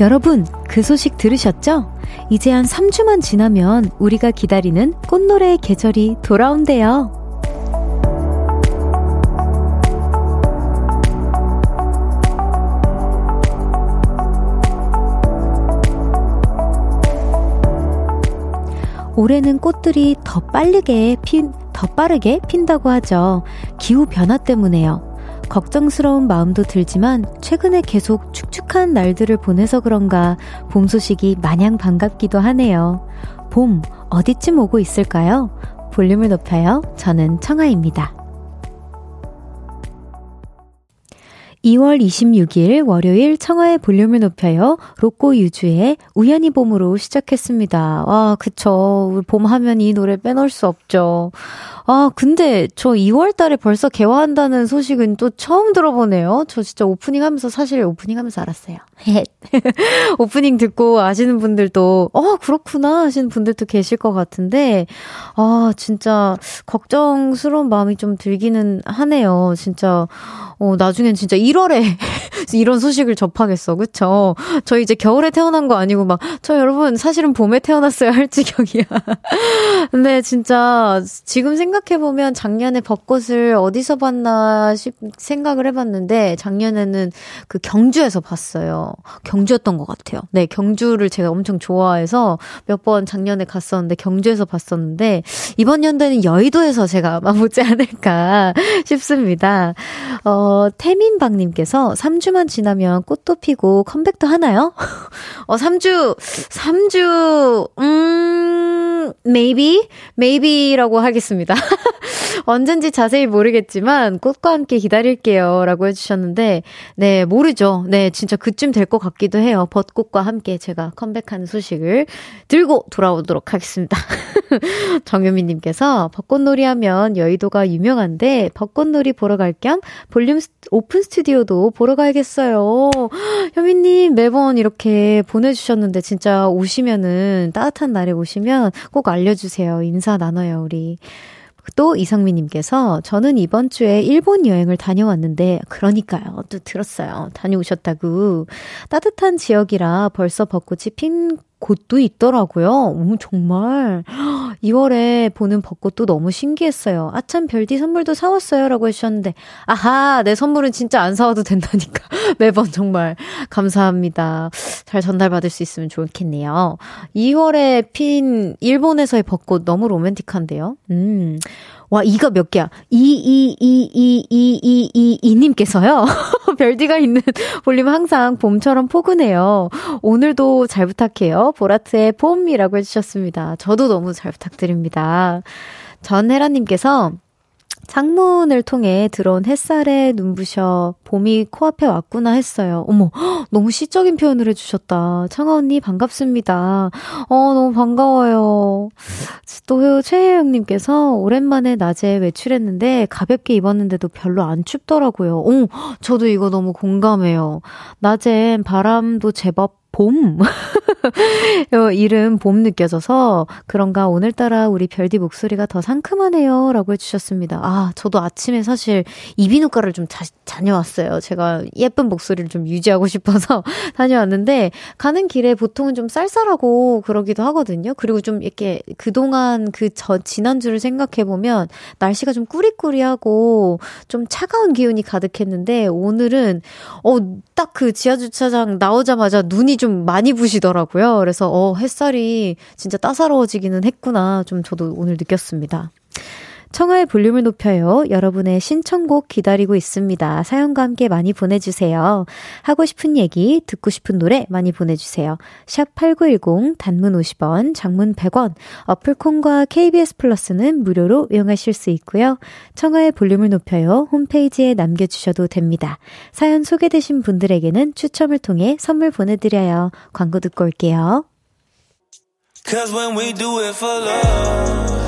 여러분, 그 소식 들으셨죠? 이제 한 3주만 지나면 우리가 기다리는 꽃노래의 계절이 돌아온대요. 올해는 꽃들이 더 빠르게 핀, 더 빠르게 핀다고 하죠. 기후 변화 때문에요. 걱정스러운 마음도 들지만 최근에 계속 축축한 날들을 보내서 그런가 봄 소식이 마냥 반갑기도 하네요. 봄 어디쯤 오고 있을까요? 볼륨을 높여요. 저는 청아입니다. 2월 26일 월요일 청하의 볼륨을 높여요. 로꼬 유주의 우연히 봄으로 시작했습니다. 와, 그쵸. 봄 하면 이 노래 빼놓을 수 없죠. 아, 근데 저 2월 달에 벌써 개화한다는 소식은 또 처음 들어보네요. 저 진짜 오프닝 하면서 사실 오프닝 하면서 알았어요. 오프닝 듣고 아시는 분들도, 어, 그렇구나 하시는 분들도 계실 것 같은데, 아, 진짜 걱정스러운 마음이 좀 들기는 하네요. 진짜, 어, 나중엔 진짜 1월에 이런 소식을 접하겠어. 그쵸? 저 이제 겨울에 태어난 거 아니고 막, 저 여러분 사실은 봄에 태어났어요 할 지경이야. 근데 진짜 지금 생각해보면 작년에 벚꽃을 어디서 봤나 싶, 생각을 해봤는데 작년에는 그 경주에서 봤어요. 경주였던 것 같아요. 네, 경주를 제가 엄청 좋아해서 몇 번 작년에 갔었는데 경주에서 봤었는데 이번 연도에는 여의도에서 제가 아마 보지 않을까 싶습니다. 어, 태민박님께서 3주만 지나면 꽃도 피고 컴백도 하나요? 어, 3주, 3주, 음, maybe? maybe라고 하겠습니다. 언젠지 자세히 모르겠지만 꽃과 함께 기다릴게요. 라고 해주셨는데, 네, 모르죠. 네, 진짜 그쯤 될 것 같 기도 해요. 벚꽃과 함께 제가 컴백하는 소식을 들고 돌아오도록 하겠습니다. 정유미님께서 벚꽃놀이 하면 여의도가 유명한데 벚꽃놀이 보러 갈 겸 볼륨 오픈 스튜디오도 보러 가야겠어요. 현미님 매번 이렇게 보내주셨는데 진짜 오시면은 따뜻한 날에 오시면 꼭 알려주세요. 인사 나눠요, 우리. 또 이상미님께서 저는 이번 주에 일본 여행을 다녀왔는데 그러니까요. 또 들었어요. 다녀오셨다고. 따뜻한 지역이라 벌써 벚꽃이 핀 곳도 있더라고요. 오, 정말. 2월에 보는 벚꽃도 너무 신기했어요. 아참, 별디 선물도 사왔어요. 라고 해주셨는데, 아하, 내 선물은 진짜 안 사와도 된다니까. 매번 정말 감사합니다. 잘 전달받을 수 있으면 좋겠네요. 2월에 핀 일본에서의 벚꽃 너무 로맨틱한데요. 음. 와, 이가 몇 개야? 2, 2, 2, 2, 2, 2, 2, 2님께서요. 별디가 있는 볼륨 항상 봄처럼 포근해요. 오늘도 잘 부탁해요. 보라트의 봄이라고 해주셨습니다. 저도 너무 잘 부탁드립니다. 전혜라님께서 창문을 통해 들어온 햇살에 눈부셔 봄이 코앞에 왔구나 했어요. 어머, 너무 시적인 표현을 해주셨다. 창아 언니 반갑습니다. 어, 너무 반가워요. 또 최혜영님께서 오랜만에 낮에 외출했는데 가볍게 입었는데도 별로 안 춥더라고요. 오, 저도 이거 너무 공감해요. 낮엔 바람도 제법 봄. 이름 봄 느껴져서 그런가 오늘따라 우리 별디 목소리가 더 상큼하네요. 라고 해주셨습니다. 아, 저도 아침에 사실 이비인후과를 좀 자, 다녀왔어요. 제가 예쁜 목소리를 좀 유지하고 싶어서 다녀왔는데 가는 길에 보통은 좀 쌀쌀하고 그러기도 하거든요. 그리고 좀 이렇게 그동안 그 저, 지난주를 생각해보면 날씨가 좀 꾸리꾸리하고 좀 차가운 기운이 가득했는데 오늘은 어, 딱 그 지하주차장 나오자마자 눈이 좀 많이 부시더라고요. 그래서 어, 햇살이 진짜 따사로워지기는 했구나. 좀 저도 오늘 느꼈습니다. 청하의 볼륨을 높여요. 여러분의 신청곡 기다리고 있습니다. 사연과 함께 많이 보내주세요. 하고 싶은 얘기, 듣고 싶은 노래 많이 보내주세요. 샵 8910, 단문 50원, 장문 100원, 어플콘과 KBS 플러스는 무료로 이용하실 수 있고요. 청하의 볼륨을 높여요. 홈페이지에 남겨주셔도 됩니다. 사연 소개되신 분들에게는 추첨을 통해 선물 보내드려요. 광고 듣고 올게요. Cause when we do it for love.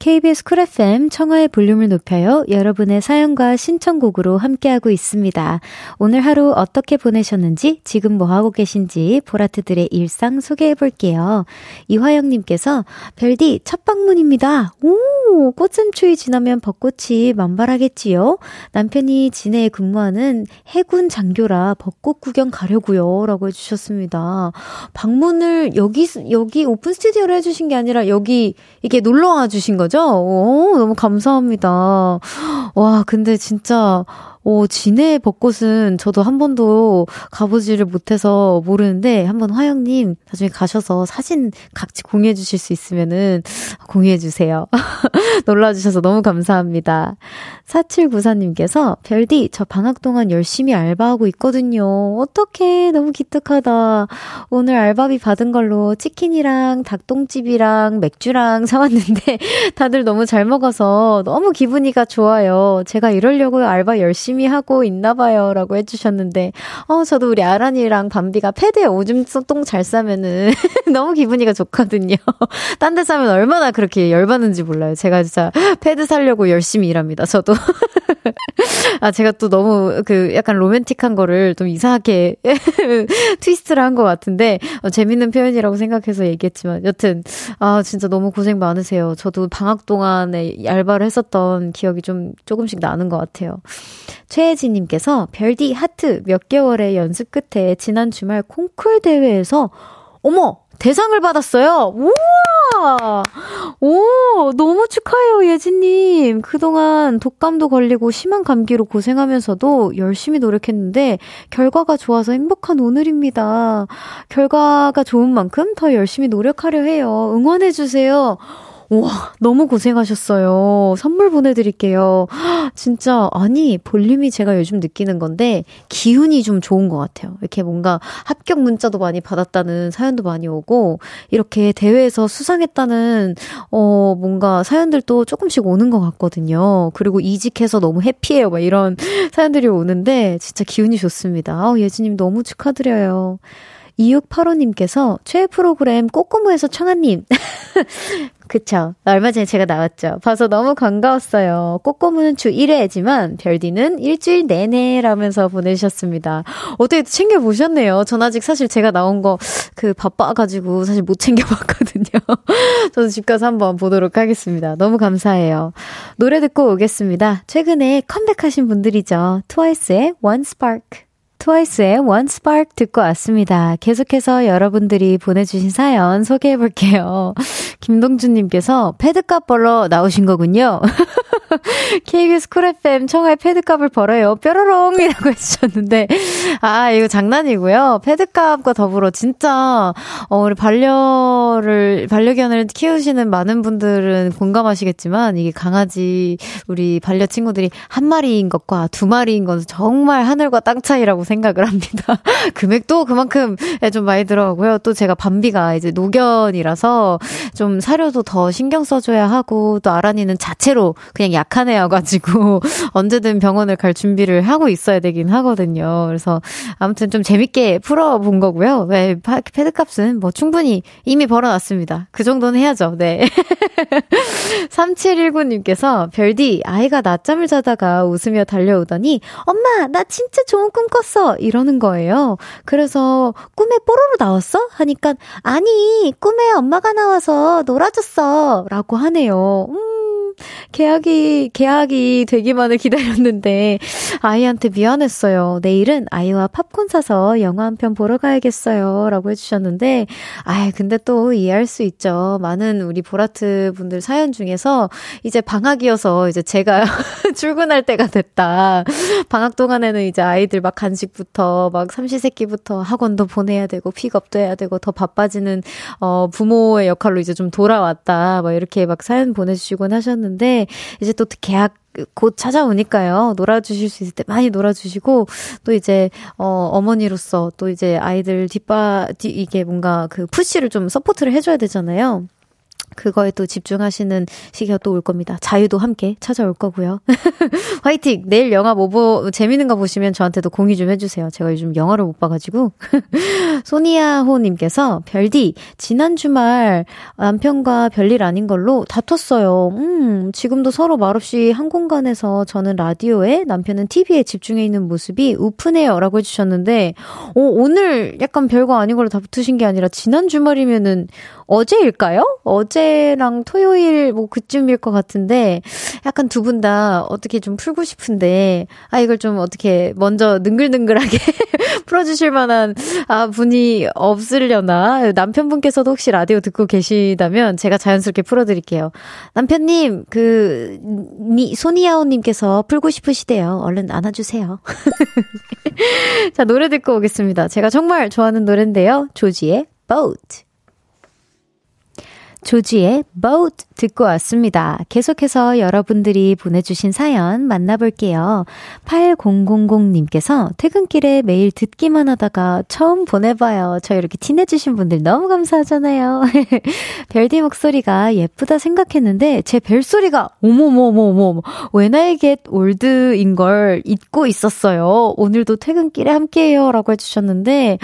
KBS 쿨 FM 청하의 볼륨을 높여요. 여러분의 사연과 신청곡으로 함께하고 있습니다. 오늘 하루 어떻게 보내셨는지, 지금 뭐하고 계신지 보라트들의 일상 소개해 볼게요. 이화영님께서 별디 첫 방문입니다. 오, 꽃샘추위 지나면 벚꽃이 만발하겠지요? 남편이 진해에 근무하는 해군 장교라 벚꽃 구경 가려고요. 라고 해주셨습니다. 방문을 여기, 여기 오픈 스튜디오로 해주신 게 아니라 여기 이게 놀러 와 주신 거죠? 거죠? 오, 너무 감사합니다. 와, 근데 진짜, 오, 진해 벚꽃은 저도 한 번도 가보지를 못해서 모르는데, 한번 화영님, 나중에 가셔서 사진 같이 공유해 주실 수 있으면은 공유해 주세요. 놀라 주셔서 너무 감사합니다. 4794님께서, 별디, 저 방학 동안 열심히 알바하고 있거든요. 어떡해. 너무 기특하다. 오늘 알바비 받은 걸로 치킨이랑 닭똥집이랑 맥주랑 사왔는데, 다들 너무 잘 먹어서 너무 기분이가 좋아요. 제가 이러려고 알바 열심히 열심히 하고 있나 봐요. 라고 해주셨는데, 어, 저도 우리 아란이랑 밤비가 패드에 오줌 똥 잘 싸면은 너무 기분이가 좋거든요. 딴데 사면 얼마나 그렇게 열받는지 몰라요. 제가 진짜 패드 살려고 열심히 일합니다. 저도. 아, 제가 또 너무 그 약간 로맨틱한 거를 좀 이상하게 트위스트를 한 것 같은데, 어, 재밌는 표현이라고 생각해서 얘기했지만, 여튼, 아, 진짜 너무 고생 많으세요. 저도 방학 동안에 알바를 했었던 기억이 좀 조금씩 나는 것 같아요. 최혜진님께서 별디 하트 몇 개월의 연습 끝에 지난 주말 콩쿨 대회에서 어머 대상을 받았어요. 우와! 오, 너무 축하해요, 예진님. 그동안 독감도 걸리고 심한 감기로 고생하면서도 열심히 노력했는데, 결과가 좋아서 행복한 오늘입니다. 결과가 좋은 만큼 더 열심히 노력하려 해요. 응원해주세요. 우와, 너무 고생하셨어요. 선물 보내드릴게요. 진짜, 아니, 볼륨이 제가 요즘 느끼는 건데, 기운이 좀 좋은 것 같아요. 이렇게 뭔가 합격 문자도 많이 받았다는 사연도 많이 오고, 이렇게 대회에서 수상했다는, 어, 뭔가 사연들도 조금씩 오는 것 같거든요. 그리고 이직해서 너무 해피해요. 막 이런 사연들이 오는데, 진짜 기운이 좋습니다. 아, 예지님 너무 축하드려요. 2685님께서 최애 프로그램 꼬꼬무에서 청아님. 그쵸. 얼마 전에 제가 나왔죠. 봐서 너무 반가웠어요. 꼬꼬무는 주 1회지만 별디는 일주일 내내라면서 보내주셨습니다. 어떻게 챙겨보셨네요. 전 아직 사실 제가 나온 거 그 바빠가지고 사실 못 챙겨봤거든요. 저도 집 가서 한번 보도록 하겠습니다. 너무 감사해요. 노래 듣고 오겠습니다. 최근에 컴백하신 분들이죠. 트와이스의 One Spark. 트와이스의 One Spark 듣고 왔습니다. 계속해서 여러분들이 보내주신 사연 소개해 볼게요. 김동준님께서 패드값 벌러 나오신 거군요. KBS 쿨 FM 청하의 패드값을 벌어요. 뾰로롱이라고 해주셨는데, 아, 이거 장난이고요. 패드값과 더불어 진짜, 어, 우리 반려를, 반려견을 키우시는 많은 분들은 공감하시겠지만, 이게 강아지, 우리 반려 친구들이 한 마리인 것과 두 마리인 것은 정말 하늘과 땅 차이라고 생각을 합니다. 금액도 그만큼 좀 많이 들어가고요. 또 제가 밤비가 이제 노견이라서 좀 사료도 더 신경 써줘야 하고, 또 아란이는 자체로 그냥 약한 애여가지고 언제든 병원을 갈 준비를 하고 있어야 되긴 하거든요. 그래서 아무튼 좀 재밌게 풀어본 거고요. 네, 패드 값은 뭐 충분히 이미 벌어놨습니다. 그 정도는 해야죠. 네. 3719님께서 별디 아이가 낮잠을 자다가 웃으며 달려오더니 엄마 나 진짜 좋은 꿈 꿨어 이러는 거예요. 그래서 꿈에 뽀로로 나왔어? 하니까 아니 꿈에 엄마가 나와서 놀아줬어 라고 하네요. 음 계약이, 계약이 되기만을 기다렸는데, 아이한테 미안했어요. 내일은 아이와 팝콘 사서 영화 한 편 보러 가야겠어요. 라고 해주셨는데, 아이, 근데 또 이해할 수 있죠. 많은 우리 보라트 분들 사연 중에서 이제 방학이어서 이제 제가 출근할 때가 됐다. 방학 동안에는 이제 아이들 막 간식부터 막 삼시세끼부터 학원도 보내야 되고 픽업도 해야 되고 더 바빠지는 어 부모의 역할로 이제 좀 돌아왔다. 막 이렇게 막 사연 보내주시곤 하셨는데 이제 또 개학 곧 찾아오니까요. 놀아주실 수 있을 때 많이 놀아주시고, 또 이제, 어, 어머니로서 또 이제 아이들 뒷바, 뒤, 이게 뭔가 그 push를 좀 support를 해줘야 되잖아요. 그거에 또 집중하시는 시기가 또 올 겁니다. 자유도 함께 찾아올 거고요. 화이팅! 내일 영화 뭐 보, 재밌는 거 보시면 저한테도 공유 좀 해주세요. 제가 요즘 영화를 못 봐가지고. 소니아호님께서, 별디, 지난 주말 남편과 별일 아닌 걸로 다퉜어요. 음, 지금도 서로 말없이 한 공간에서 저는 라디오에, 남편은 TV에 집중해 있는 모습이 우프네요. 라고 해주셨는데, 오, 어, 오늘 약간 별거 아닌 걸로 다붙으신 게 아니라, 지난 주말이면은, 어제일까요? 어제랑 토요일 뭐 그쯤일 것 같은데 약간 두 분 다 어떻게 좀 풀고 싶은데 아 이걸 좀 어떻게 먼저 능글능글하게 풀어주실 만한 아 분이 없으려나 남편분께서도 혹시 라디오 듣고 계시다면 제가 자연스럽게 풀어드릴게요. 남편님 그 니, 소니아오님께서 풀고 싶으시대요. 얼른 안아주세요. 자 노래 듣고 오겠습니다. 제가 정말 좋아하는 노래인데요. 조지의 Boat. 조지의 Boat 듣고 왔습니다. 계속해서 여러분들이 보내주신 사연 만나볼게요. 8000님께서 퇴근길에 매일 듣기만 하다가 처음 보내봐요. 저 이렇게 티내주신 분들 너무 감사하잖아요. 별디 목소리가 예쁘다 생각했는데 제 벨소리가 어머머머머 I get old인 걸 잊고 있었어요. 오늘도 퇴근길에 함께해요 라고 해주셨는데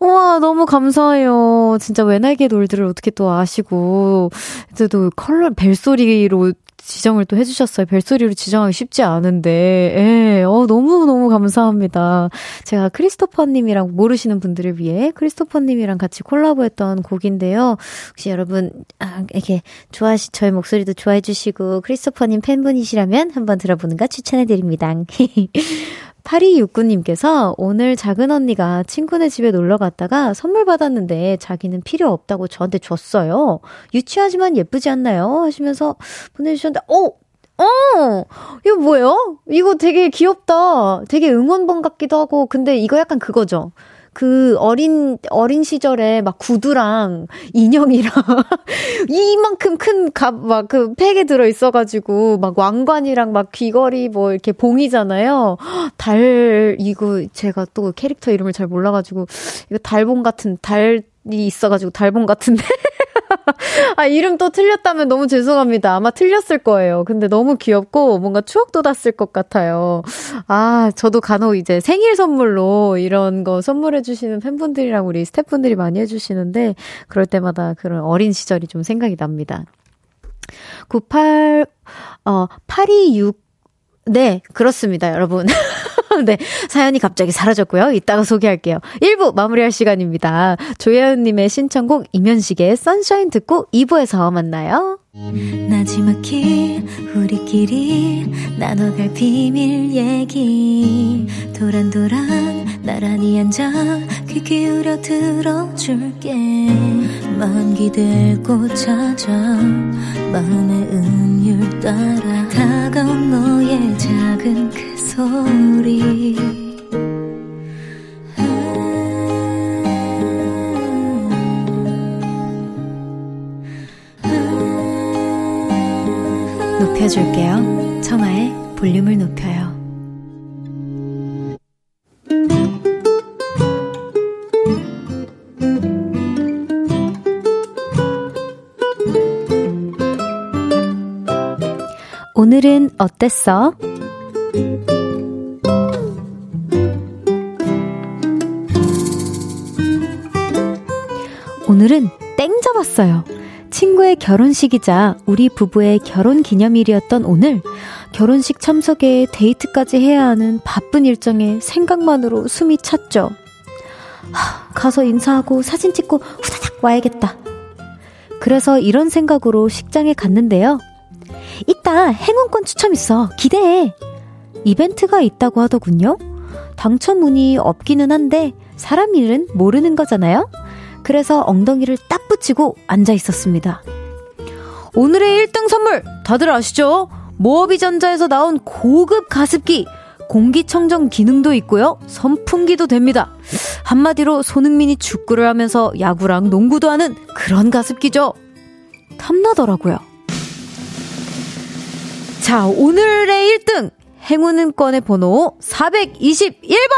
와 너무 감사해요. 진짜 get old를 어떻게 또 아시고 그래도 컬러 벨소리로 지정을 또 해주셨어요. 벨소리로 지정하기 쉽지 않은데, 예, 어, 너무너무 감사합니다. 제가 크리스토퍼님이랑 모르시는 분들을 위해 크리스토퍼님이랑 같이 콜라보했던 곡인데요. 혹시 여러분, 아, 이렇게 좋아하시, 저의 목소리도 좋아해주시고, 크리스토퍼님 팬분이시라면 한번 들어보는 거 추천해드립니다. 8269님께서 오늘 작은 언니가 친구네 집에 놀러 갔다가 선물 받았는데 자기는 필요 없다고 저한테 줬어요. 유치하지만 예쁘지 않나요? 하시면서 보내주셨는데, 어! 어! 이거 뭐예요? 이거 되게 귀엽다. 되게 응원봉 같기도 하고, 근데 이거 약간 그거죠. 그 어린, 어린 시절에 막 구두랑 인형이랑 이만큼 큰 갑, 막 그 팩에 들어 있어 가지고 막 왕관이랑 막 귀걸이 뭐 이렇게 봉이잖아요. 달, 이거 제가 또 캐릭터 이름을 잘 몰라 가지고 이거 달봉 같은 달이 있어 가지고 달봉 같은데. 아, 이름 또 틀렸다면 너무 죄송합니다. 아마 틀렸을 거예요. 근데 너무 귀엽고 뭔가 추억 돋았을 것 같아요. 아, 저도 간혹 이제 생일 선물로 이런 거 선물해주시는 팬분들이랑 우리 스태프분들이 많이 해주시는데 그럴 때마다 그런 어린 시절이 좀 생각이 납니다. 98, 어, 826, 네, 그렇습니다, 여러분. 네. 사연이 갑자기 사라졌고요. 이따가 소개할게요. 1부 마무리할 시간입니다. 조혜연님의 신청곡 이면식의 선샤인 듣고 2부에서 만나요. 나지막히 우리끼리 나눠갈 비밀 얘기 도란도란 나란히 앉아 귀 기울여 들어줄게 마음 기대고 찾아 마음의 음율 따라 다가온 너의 작은 그 소리 높여줄게요. 청하의 볼륨을 높여요. 오늘은 어땠어? 오늘은 땡 잡았어요. 친구의 결혼식이자 우리 부부의 결혼 기념일이었던 오늘 결혼식 참석에 데이트까지 해야 하는 바쁜 일정에 생각만으로 숨이 찼죠. 하, 가서 인사하고 사진 찍고 후다닥 와야겠다. 그래서 이런 생각으로 식장에 갔는데요. 이따 행운권 추첨 있어. 기대해. 이벤트가 있다고 하더군요. 당첨운이 없기는 한데 사람 일은 모르는 거잖아요. 그래서 엉덩이를 딱 붙이고 앉아 있었습니다. 오늘의 1등 선물 다들 아시죠? 모어비전자에서 나온 고급 가습기 공기청정 기능도 있고요. 선풍기도 됩니다. 한마디로 손흥민이 축구를 하면서 야구랑 농구도 하는 그런 가습기죠. 탐나더라고요. 자, 오늘의 1등 행운은권의 번호 421번!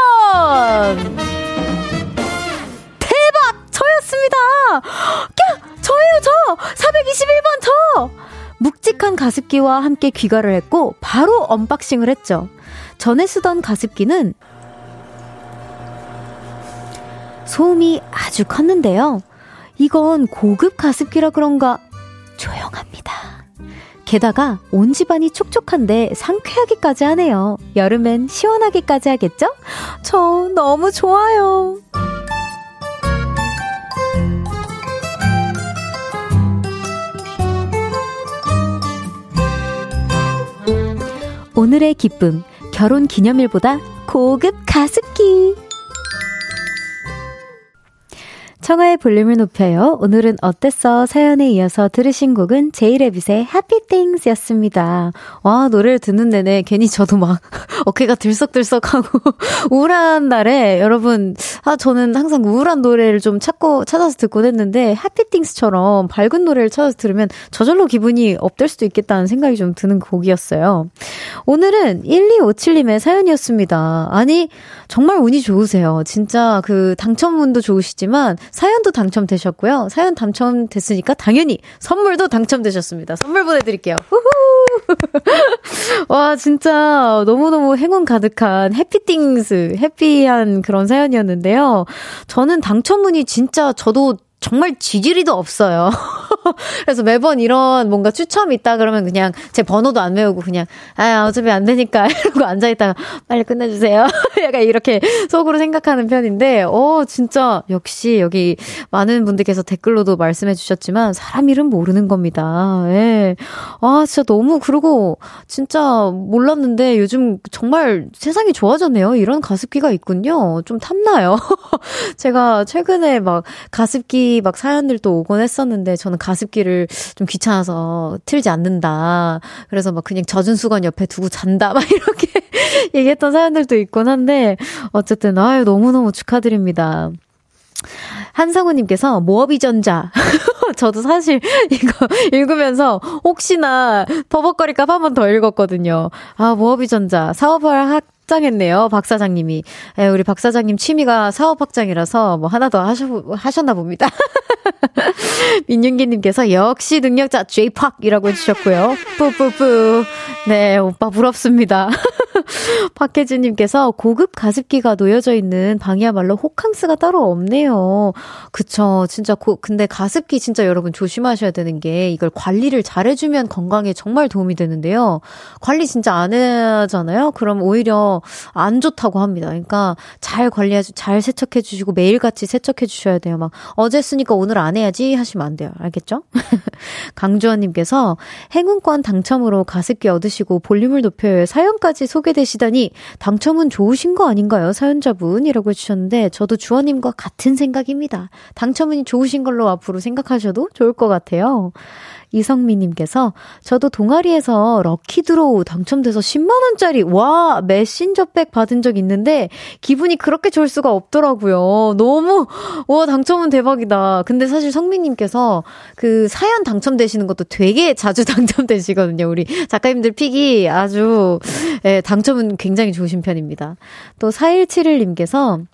저였습니다. 꺄! 저예요, 저! 421번 저! 묵직한 가습기와 함께 귀가를 했고, 바로 언박싱을 했죠. 전에 쓰던 가습기는 소음이 아주 컸는데요. 이건 고급 가습기라 그런가 조용합니다. 게다가 온 집안이 촉촉한데 상쾌하기까지 하네요. 여름엔 시원하기까지 하겠죠? 저 너무 좋아요. 오늘의 기쁨, 결혼 기념일보다 고급 가습기. 청하의 볼륨을 높여요. 오늘은 어땠어? 사연에 이어서 들으신 곡은 제이레빗의 Happy Things 였습니다. 와, 노래를 듣는 내내 괜히 저도 막 어깨가 들썩들썩하고 우울한 날에 여러분, 아, 저는 항상 우울한 노래를 좀 찾고, 찾아서 듣곤 했는데 Happy Things처럼 밝은 노래를 찾아서 들으면 저절로 기분이 업될 수도 있겠다는 생각이 좀 드는 곡이었어요. 오늘은 1257님의 사연이었습니다. 아니, 정말 운이 좋으세요. 진짜 그 당첨운도 좋으시지만 사연도 당첨되셨고요. 사연 당첨됐으니까 당연히 선물도 당첨되셨습니다. 선물 보내드릴게요. 후후! 와, 진짜 너무너무 행운 가득한 해피띵스, 해피한 그런 사연이었는데요. 저는 당첨운이 진짜 저도 정말 지지리도 없어요. 그래서 매번 이런 뭔가 추첨이 있다 그러면 그냥 제 번호도 안 외우고 그냥 아 어차피 안 되니까 이러고 앉아 있다가 빨리 끝내주세요. 약간 이렇게 속으로 생각하는 편인데 어 진짜 역시 여기 많은 분들께서 댓글로도 말씀해 주셨지만 사람 이름 모르는 겁니다. 예. 아 진짜 너무 그러고 진짜 몰랐는데 요즘 정말 세상이 좋아졌네요. 이런 가습기가 있군요. 좀 탐나요. 제가 최근에 막 가습기 막 사연들도 오곤 했었는데 저는 가습기를 좀 귀찮아서 틀지 않는다. 그래서 막 그냥 젖은 수건 옆에 두고 잔다. 막 이렇게 얘기했던 사연들도 있곤 한데 어쨌든 아유 너무너무 축하드립니다. 한성우님께서 모어비전자. 저도 사실 이거 읽으면서 혹시나 버벅거릴까 봐한번 더 읽었거든요. 아, 모어비전자. 사업을 학, 확장했네요. 박 사장님이. 에, 우리 박 사장님 취미가 사업 확장이라서 뭐 하나 더 하셔, 하셨나 봅니다. 민윤기님께서 역시 능력자 J-팍이라고 해주셨고요. 뿌뿌뿌. 네, 오빠 부럽습니다. 박혜진님께서 고급 가습기가 놓여져 있는 방이야말로 호캉스가 따로 없네요. 그쵸. 진짜 고, 근데 가습기 진짜 여러분 조심하셔야 되는 게 이걸 관리를 잘해주면 건강에 정말 도움이 되는데요. 관리 진짜 안 하잖아요? 그럼 오히려 안 좋다고 합니다. 그러니까 잘 관리해, 잘 세척해 주시고 매일같이 세척해 주셔야 돼요. 막 어제 쓰니까 오늘 안 해야지 하시면 안 돼요. 알겠죠? 강주원님께서 행운권 당첨으로 가습기 얻으시고 볼륨을 높여요. 사연까지 소개 되시다니 당첨은 좋으신 거 아닌가요? 사연자분이라고 해주셨는데 저도 주원님과 같은 생각입니다. 당첨운이 좋으신 걸로 앞으로 생각하셔도 좋을 것 같아요. 이성미님께서 저도 동아리에서 lucky draw 당첨돼서 10만원짜리, 와, messenger bag 받은 적 있는데 기분이 그렇게 좋을 수가 없더라고요. 너무, 와, 당첨은 대박이다. 근데 사실 성미님께서 그 사연 당첨되시는 것도 되게 자주 당첨되시거든요. 우리 작가님들 pick이 아주, 예, 당첨은 굉장히 좋으신 편입니다. 또 4171님께서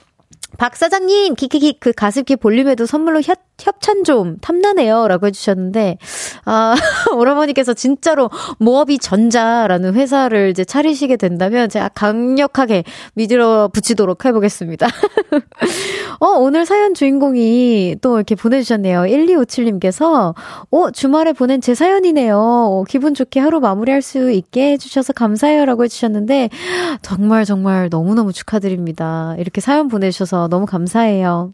박 사장님, 키키키, 그 가습기 볼륨에도 선물로 협, 협찬 좀 탐나네요. 라고 해주셨는데, 아, 오라버니께서 진짜로 모업이 전자라는 회사를 이제 차리시게 된다면 제가 강력하게 믿으러 붙이도록 해보겠습니다. 어, 오늘 사연 주인공이 또 이렇게 보내주셨네요. 1257님께서, 어, 주말에 보낸 제 사연이네요. 어, 기분 좋게 하루 마무리할 수 있게 해주셔서 감사해요. 라고 해주셨는데, 정말 정말 너무너무 축하드립니다. 이렇게 사연 보내주셔서 너무 감사해요.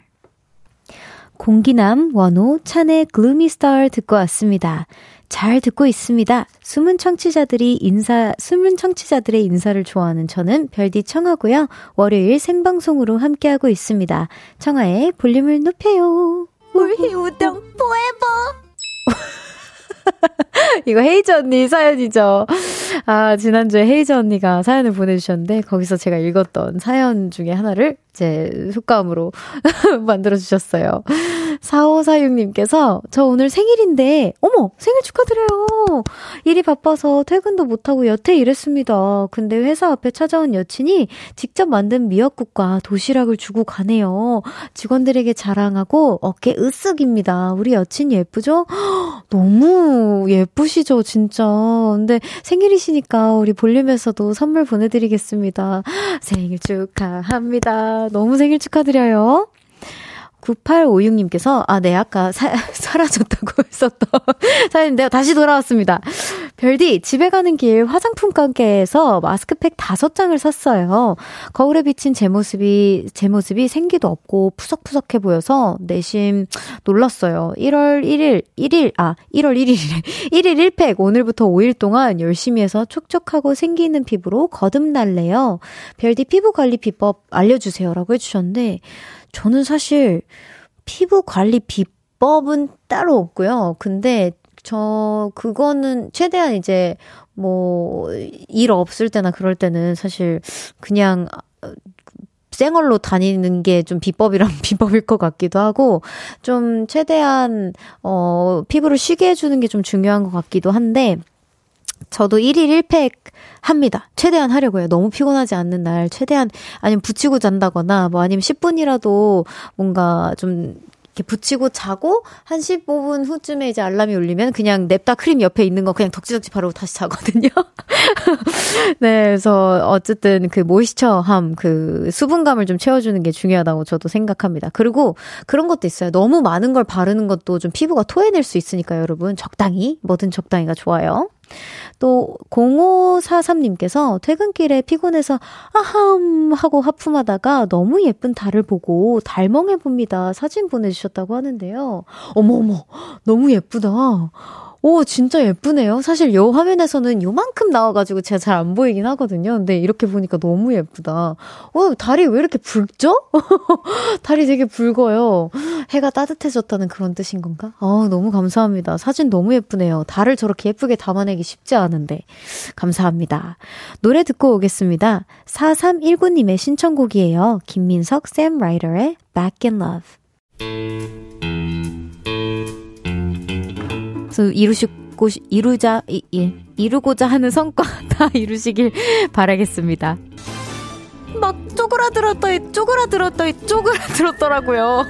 공기남, 원호, 찬의 Gloomy Star를 듣고 왔습니다. 잘 듣고 있습니다. 숨은 청취자들이 인사, 숨은 청취자들의 인사를 좋아하는 저는 별디 청하고요. 월요일 생방송으로 함께하고 있습니다. 청하의 볼륨을 높여요. 울희 우동 포에버! 이거 헤이즈 언니 사연이죠. 아, 지난주에 헤이즈 언니가 사연을 보내주셨는데, 거기서 제가 읽었던 사연 중에 하나를 제 속감으로 만들어주셨어요. 4546님께서, 저 오늘 생일인데, 어머! 생일 축하드려요! 일이 바빠서 퇴근도 못하고 여태 일했습니다. 근데 회사 앞에 찾아온 여친이 직접 만든 미역국과 도시락을 주고 가네요. 직원들에게 자랑하고 어깨 으쓱입니다. 우리 여친 예쁘죠? 너무 예쁘시죠, 진짜. 근데 생일이시니까 우리 볼륨에서도 선물 보내드리겠습니다. 생일 축하합니다. 너무 생일 축하드려요. 9856님께서, 아, 네, 아까 사, 사라졌다고 했었던 사연인데요. 다시 돌아왔습니다. 별디, 집에 가는 길 화장품 가게에서 마스크팩 다섯 장을 샀어요. 거울에 비친 제 모습이, 제 모습이 생기도 없고 푸석푸석해 보여서 내심 놀랐어요. 1월 1일, 1일, 아, 1월 1일이래. 1일 1팩, 오늘부터 5일 동안 열심히 해서 촉촉하고 생기 있는 피부로 거듭날래요. 별디 피부 관리 비법 알려주세요. 라고 해주셨는데, 저는 사실 피부 관리 비법은 따로 없고요. 근데 저 그거는 최대한 이제 뭐 일 없을 때나 그럴 때는 사실 그냥 생얼로 다니는 게 좀 비법이란 비법일 것 같기도 하고, 좀 최대한, 어, 피부를 쉬게 해주는 게 좀 중요한 것 같기도 한데, 저도 1일 1팩 합니다. 최대한 하려고 해요. 너무 피곤하지 않는 날, 최대한, 아니면 붙이고 잔다거나, 뭐 아니면 10분이라도 뭔가 좀, 이렇게 붙이고 자고 한 15분 후쯤에 이제 알람이 울리면 그냥 냅다 크림 옆에 있는 거 그냥 덕지덕지 바르고 다시 자거든요. 네, 그래서 어쨌든 그 모이스처함, 그 수분감을 좀 채워주는 게 중요하다고 저도 생각합니다. 그리고 그런 것도 있어요. 너무 많은 걸 바르는 것도 좀 피부가 토해낼 수 있으니까 여러분 적당히, 뭐든 적당히가 좋아요. 또 0543님께서 퇴근길에 피곤해서 아함 하고 하품하다가 너무 예쁜 달을 보고 달멍해 봅니다. 사진 보내주셨다고 하는데요. 어머어머 너무 예쁘다. 오, 진짜 예쁘네요. 사실 요 화면에서는 요만큼 나와가지고 제가 잘 안 보이긴 하거든요. 근데 이렇게 보니까 너무 예쁘다. 어, 달이 왜 이렇게 붉죠? 달이 되게 붉어요. 해가 따뜻해졌다는 그런 뜻인 건가? 어, 너무 감사합니다. 사진 너무 예쁘네요. 달을 저렇게 예쁘게 담아내기 쉽지 않은데. 감사합니다. 노래 듣고 오겠습니다. 4319님의 신청곡이에요. 김민석, 샘 라이더의 Back in Love. 그래서 이루시고 이루자 이, 예, 이루고자 하는 성과 다 이루시길 바라겠습니다. 막 쪼그라들었더니 쪼그라들었더니 쪼그라들었더라고요.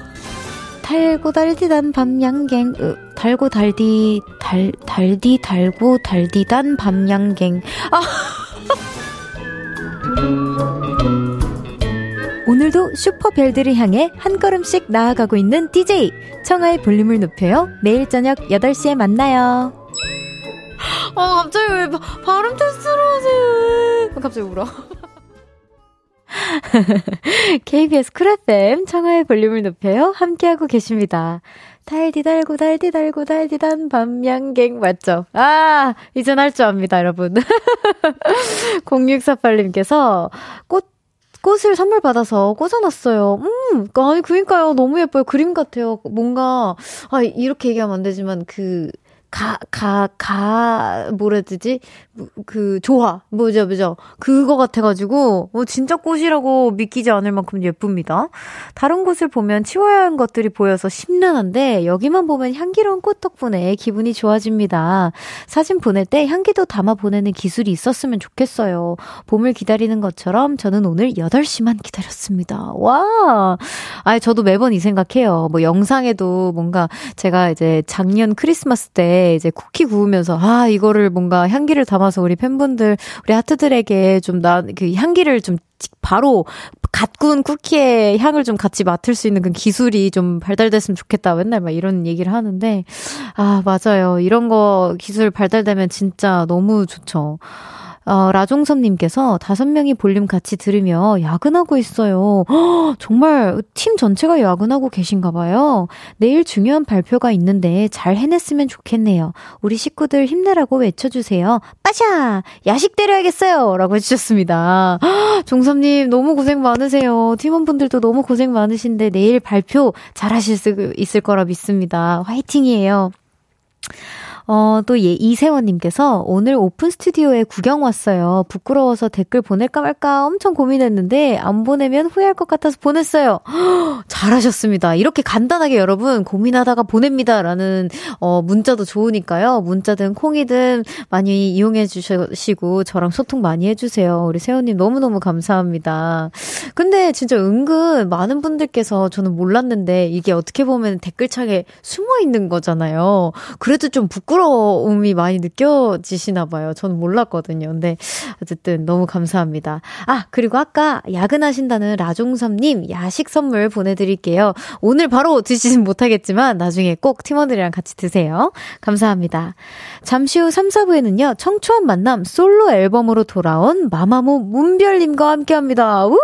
달고 달디단 밤양갱 으, 달고 달디 달 달디 달고 달디단 밤양갱 아 오늘도 슈퍼별들을 향해 한 걸음씩 나아가고 있는 DJ 청하의 볼륨을 높여요. 매일 저녁 8시에 만나요. 아 갑자기 왜 바, 발음 테스트를 하세요? 갑자기 울어. KBS 쿨 FM 청하의 볼륨을 높여요. 함께하고 계십니다. 달디 달고 달디 달고 달디 단 밤양갱 맞죠? 아 이젠 할 줄 압니다 여러분 0648님께서 꽃 꽃을 선물 받아서 꽂아놨어요. 음, 아니, 그니까요. 너무 예뻐요. 그림 같아요. 뭔가, 아, 이렇게 얘기하면 안 되지만, 그, 가, 가, 가, 뭐라 해야 되지? 그, 조화. 뭐죠, 뭐죠? 그거 같아가지고, 뭐, 진짜 꽃이라고 믿기지 않을 만큼 예쁩니다. 다른 곳을 보면 치워야 하는 것들이 보여서 심란한데, 여기만 보면 향기로운 꽃 덕분에 기분이 좋아집니다. 사진 보낼 때 향기도 담아 보내는 기술이 있었으면 좋겠어요. 봄을 기다리는 것처럼 저는 오늘 8시만 기다렸습니다. 와! 아니, 저도 매번 이 생각해요. 뭐, 영상에도 뭔가 제가 이제 작년 크리스마스 때 이제 쿠키 구우면서 아 이거를 뭔가 향기를 담아 서 우리 팬분들 우리 하트들에게 좀 나 그 향기를 좀 바로 갓 구운 쿠키의 향을 좀 같이 맡을 수 있는 그 기술이 좀 발달됐으면 좋겠다. 맨날 막 이런 얘기를 하는데 아 맞아요. 이런 거 기술 발달되면 진짜 너무 좋죠. 어, 라종섭님께서 다섯 명이 볼륨 같이 들으며 야근하고 있어요. 허, 정말 팀 전체가 야근하고 계신가 봐요. 내일 중요한 발표가 있는데 잘 해냈으면 좋겠네요. 우리 식구들 힘내라고 외쳐주세요. 빠샤! 야식 때려야겠어요! 라고 해주셨습니다. 허, 종섭님 너무 고생 많으세요. 팀원분들도 너무 고생 많으신데 내일 발표 잘 하실 수 있을 거라 믿습니다. 화이팅이에요. 어, 또 예, 이세원님께서 오늘 오픈 스튜디오에 구경 왔어요. 부끄러워서 댓글 보낼까 말까 엄청 고민했는데 안 보내면 후회할 것 같아서 보냈어요. 잘하셨습니다. 이렇게 간단하게 여러분 고민하다가 보냅니다라는 어, 문자도 좋으니까요. 문자든 콩이든 많이 이용해 주시고 저랑 소통 많이 해주세요. 우리 세원님 너무너무 감사합니다. 근데 진짜 은근 많은 분들께서 저는 몰랐는데 이게 어떻게 보면 댓글창에 숨어 있는 거잖아요. 그래도 좀 부끄러 움이 많이 느껴지시나 봐요. 저는 몰랐거든요. 근데 어쨌든 너무 감사합니다. 아, 그리고 아까 야근하신다는 라종섭님 야식 선물 보내드릴게요. 오늘 바로 드시진 못하겠지만 나중에 꼭 팀원들이랑 같이 드세요. 감사합니다. 잠시 후 3, 4부에는요, 청초한 만남 솔로 앨범으로 돌아온 마마무 문별님과 함께 합니다. 우!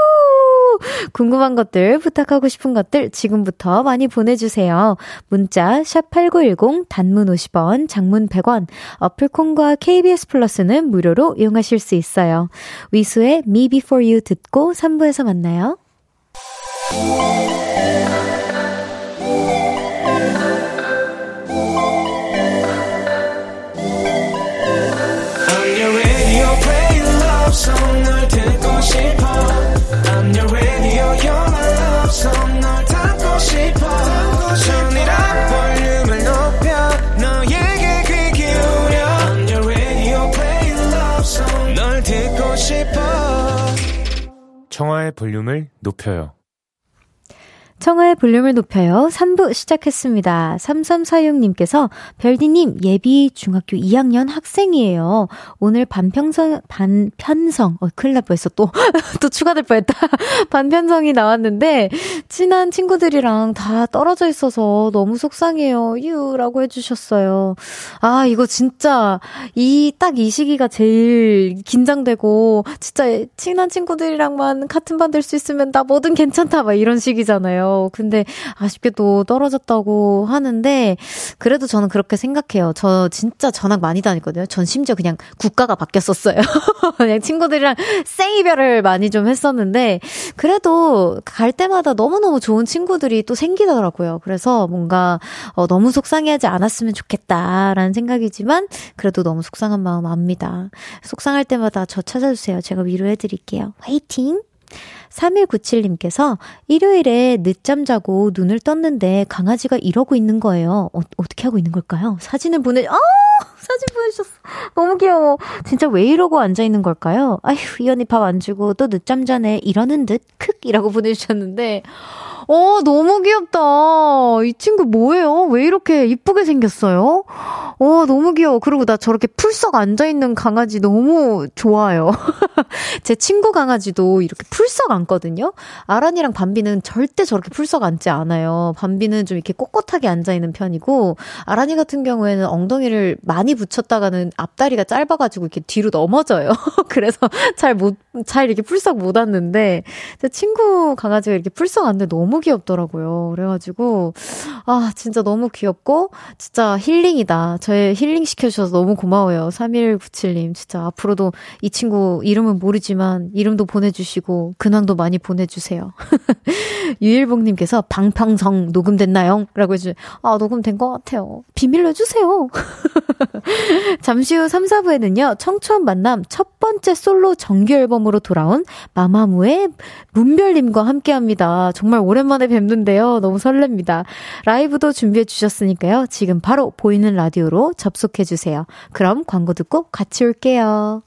궁금한 것들, 부탁하고 싶은 것들 지금부터 많이 보내주세요. 문자, 샵8910, 단문 50원, 장문 100원, 어플콘과 KBS 플러스는 무료로 이용하실 수 있어요. 위수의 Me Before You 듣고 3부에서 만나요. 청하의 볼륨을 높여요. 청하의 볼륨을 높여요. 3부 시작했습니다. 3346님께서 별디님 예비 중학교 2학년 학생이에요. 오늘 반평성, 반편성, 어, 큰일 날 뻔했어. 또, 또 추가될 뻔했다. 반편성이 나왔는데, 친한 친구들이랑 다 떨어져 있어서 너무 속상해요. 유 라고 해주셨어요. 아, 이거 진짜, 이, 딱 이 시기가 제일 긴장되고, 진짜 친한 친구들이랑만 같은 반 될 수 있으면 나 뭐든 괜찮다. 막 이런 시기잖아요. 거예요. 근데 아쉽게도 떨어졌다고 하는데 그래도 저는 그렇게 생각해요. 저 진짜 전학 많이 다녔거든요. 전 심지어 그냥 국가가 바뀌었었어요. 그냥 친구들이랑 생이별을 많이 좀 했었는데 그래도 갈 때마다 너무너무 좋은 친구들이 또 생기더라고요. 그래서 뭔가 어, 너무 속상해하지 않았으면 좋겠다라는 생각이지만 그래도 너무 속상한 마음 압니다. 속상할 때마다 저 찾아주세요. 제가 위로해 드릴게요. 화이팅! 3197님께서 일요일에 늦잠 자고 눈을 떴는데 강아지가 이러고 있는 거예요. 어, 어떻게 하고 있는 걸까요? 사진을 보내, 아! 사진 보내주셨어. 너무 귀여워. 진짜 왜 이러고 앉아있는 걸까요? 아휴, 이 언니 밥 안 주고 또 늦잠 자네. 이러는 듯, 크! 이라고 보내주셨는데, 어, 너무 귀엽다. 이 친구 뭐예요? 왜 이렇게 이쁘게 생겼어요? 어, 너무 귀여워. 그리고 나 저렇게 풀썩 앉아있는 강아지 너무 좋아요. 제 친구 강아지도 이렇게 풀썩 앉거든요? 아란이랑 밤비는 절대 저렇게 풀썩 앉지 않아요. 밤비는 좀 이렇게 꼿꼿하게 앉아있는 편이고, 아란이 같은 경우에는 엉덩이를 많이 붙였다가는 앞다리가 짧아가지고 이렇게 뒤로 넘어져요. 그래서 잘 못, 잘 이렇게 풀썩 못 앉는데, 제 친구 강아지가 이렇게 풀썩 앉는데 너무 너무 귀엽더라고요. 그래가지고, 아, 진짜 너무 귀엽고, 진짜 힐링이다. 저의 힐링 시켜주셔서 너무 고마워요. 3197님. 진짜 앞으로도 이 친구 이름은 모르지만, 이름도 보내주시고, 근황도 많이 보내주세요. 유일봉님께서 방팡성 녹음됐나요? 라고 해주, 아, 녹음된 것 같아요. 비밀로 해주세요. 잠시 후 3, 4부에는요, 청초한 만남 첫 번째 솔로 정규 앨범으로 돌아온 마마무의 문별님과 함께 합니다. 정말 오랜만에 뵙는데요. 너무 설렙니다. 라이브도 준비해 주셨으니까요. 지금 바로 보이는 라디오로 접속해 주세요. 그럼 광고 듣고 같이 올게요.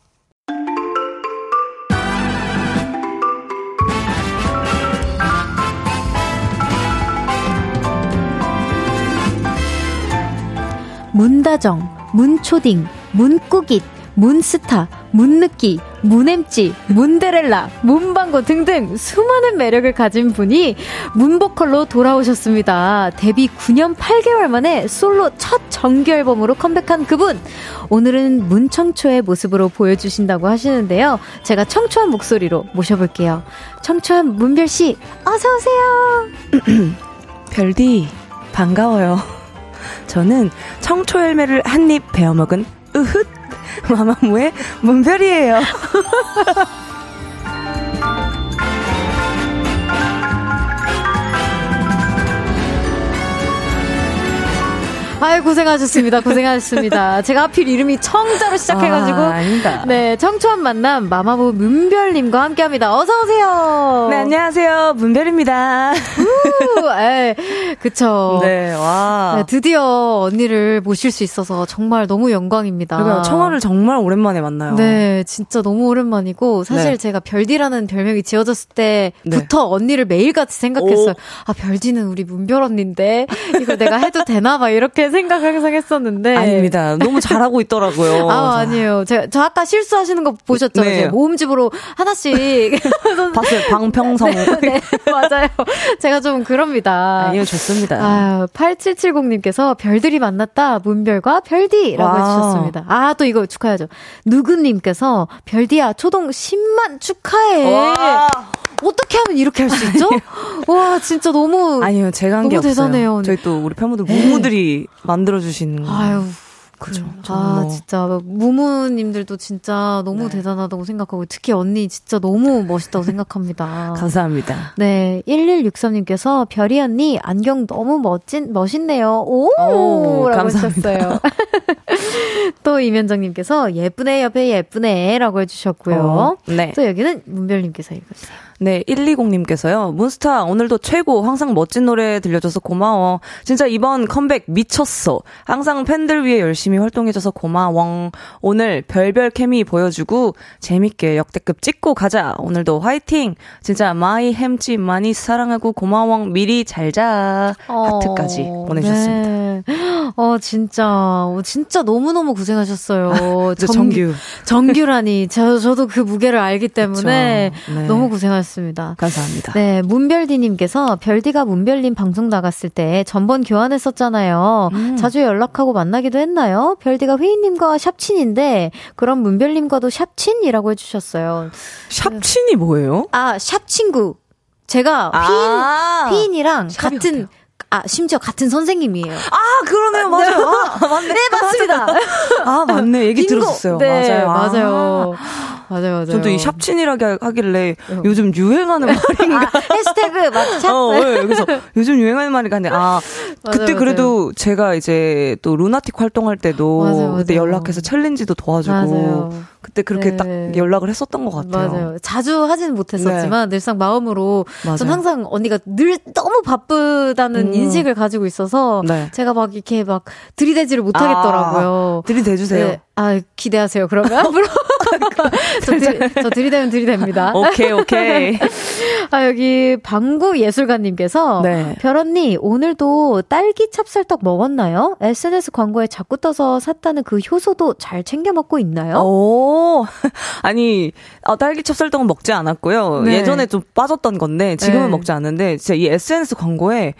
문다정, 문초딩, 문꾸깃, 문스타, 문느끼, 문엠찌, 문데렐라, 문방구 등등 수많은 매력을 가진 분이 문보컬로 돌아오셨습니다. 데뷔 9년 8개월 만에 솔로 첫 정규 앨범으로 컴백한 그분. 오늘은 문청초의 모습으로 보여주신다고 하시는데요. 제가 청초한 목소리로 모셔볼게요. 청초한 문별씨, 어서오세요! 별디, 반가워요. 저는 청초 열매를 한 입 베어먹은 으흑 마마무의 문별이에요. 아유, 고생하셨습니다. 고생하셨습니다. 제가 하필 이름이 청자로 시작해가지고. 아. 네, 청초한 만남, 마마무 문별님과 함께 합니다. 어서오세요. 네, 안녕하세요. 문별입니다. 우, 에이, 그쵸. 네, 와. 네, 드디어 언니를 모실 수 있어서 정말 너무 영광입니다. 그러니까 청아를 정말 오랜만에 만나요. 네, 진짜 너무 오랜만이고, 사실 네. 제가 별디라는 별명이 지어졌을 때부터 네. 언니를 매일같이 생각했어요. 오. 아, 별디는 우리 문별 언니인데, 이거 내가 해도 되나? 봐, 이렇게 생각 항상 했었는데. 아닙니다. 너무 잘하고 있더라고요. 아, 아니에요. 제가, 저 아까 실수하시는 거 보셨죠? 네. 모음집으로 하나씩. 봤어요. 방평성. 네, 맞아요. 제가 좀 그럽니다. 아니요, 좋습니다. 아, 8770님께서 별들이 만났다. 문별과 별디라고 와. 해주셨습니다. 아, 또 이거 축하해야죠. 누구님께서 별디야, 초동 10만 축하해. 와. 어떻게 하면 이렇게 할 수 있죠? 와, 진짜 너무. 아니요, 제가 한 게 없어요. 대단해요. 저희 또 우리 팬분들 무무들이 만들어 주신. 아유. 그죠. 아, 진짜. 무무님들도 진짜 너무 네. 대단하다고 생각하고, 특히 언니 진짜 너무 멋있다고 생각합니다. 감사합니다. 네. 1163님께서, 별이 언니, 안경 너무 멋진, 멋있네요. 오! 오 감사합니다. 또 이면정님께서, 예쁘네, 옆에 예쁘네. 라고 해주셨고요. 어, 네. 또 여기는 문별님께서 읽어주세요. 네, 120님께서요. 문스타 오늘도 최고. 항상 멋진 노래 들려줘서 고마워. 진짜 이번 컴백 미쳤어. 항상 팬들 위해 열심히 활동해줘서 고마워. 오늘 별별 케미 보여주고 재밌게 역대급 찍고 가자. 오늘도 화이팅. 진짜 my 햄찌 많이 사랑하고 고마워. 미리 잘 자. 하트까지 어, 보내주셨습니다. 네. 어, 진짜. 어, 진짜 너무너무 고생하셨어요. 정, 규 정규라니. 저, 저도 그 무게를 알기 때문에 네. 너무 고생하셨어요. 고맙습니다. 감사합니다. 네, 문별디님께서 별디가 문별님 방송 나갔을 때 전번 교환했었잖아요. 음. 자주 연락하고 만나기도 했나요? 별디가 휘인님과 샵친인데 그럼 문별님과도 샵친이라고 해주셨어요. 샵친이 뭐예요? 아, 샵친구. 제가 피인, 아~ 피인이랑 같은 아, 심지어 같은 선생님이에요. 아, 그러네요. 맞아요. 네. 아, 맞네. 네, 맞습니다. 아, 맞네. 얘기. 들었어요. 네, 맞아요. 맞아요. 아. 맞아요, 맞아요. 저도 이 샵친이라고 하길래 어. 요즘 유행하는 말인가? 아, 해시태그 막 샵. 어, 네, 그래서 요즘 유행하는 말인가 근데 아 맞아요, 그때 그래도 맞아요. 제가 이제 또 루나틱 활동할 때도 맞아요, 그때 연락해서 챌린지도 도와주고. 그때 그렇게 네. 딱 연락을 했었던 것 같아요. 맞아요. 자주 하지는 못했었지만 네. 늘상 마음으로. 전 항상 언니가 늘 너무 바쁘다는 음. 인식을 가지고 있어서 네. 제가 막 이렇게 막 들이대지를 못하겠더라고요. 아, 들이대주세요. 네. 아 기대하세요. 그러면 앞으로 저, 들, 저 들이대면 들이댑니다. 오케이 오케이. 아 여기 방구 예술가님께서 네. 별 언니 오늘도 딸기 찹쌀떡 먹었나요? SNS 광고에 자꾸 떠서 샀다는 그 효소도 잘 챙겨 먹고 있나요? 오 아니 어, 딸기 찹쌀떡은 먹지 않았고요. 네. 예전에 좀 빠졌던 건데 지금은 네. 먹지 않는데 진짜 이 SNS 광고에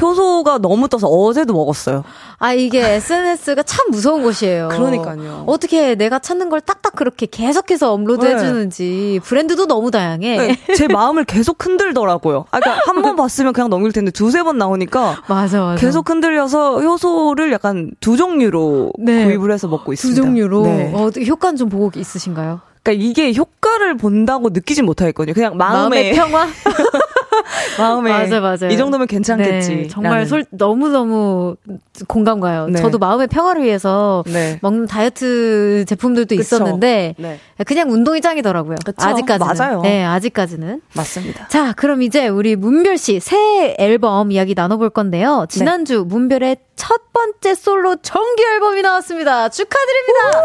효소가 너무 떠서 어제도 먹었어요. 아, 이게 SNS가 참 무서운 곳이에요. 그러니까요. 어떻게 내가 찾는 걸 딱딱 그렇게 계속해서 업로드 네. 해주는지 브랜드도 너무 다양해. 네, 제 마음을 계속 흔들더라고요. 아, 그러니까 한 번 봤으면 그냥 넘길 텐데 두세 번 나오니까 맞아, 맞아. 계속 흔들려서 효소를 약간 두 종류로 네. 구입을 해서 먹고 있습니다. 두 종류로? 네. 어, 효과는 좀 보고 있으신가요? 그러니까 이게 효과를 본다고 느끼진 못하겠거든요. 그냥 마음의, 마음의 평화? 마음에 맞아 맞아 이 정도면 괜찮겠지. 네, 정말 솔, 너무 너무 공감 가요. 네. 저도 마음의 평화를 위해서 네. 먹는 다이어트 제품들도 그쵸. 있었는데 네. 그냥 운동이 짱이더라고요. 그쵸? 아직까지는. 맞아요. 네, 아직까지는. 맞습니다. 자, 그럼 이제 우리 문별 씨 새 앨범 이야기 나눠볼 건데요. 지난주 네. 문별의 첫 번째 솔로 정규 앨범이 나왔습니다. 축하드립니다.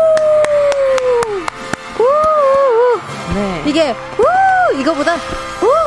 우! 우! 네. 이게 우! 이거보다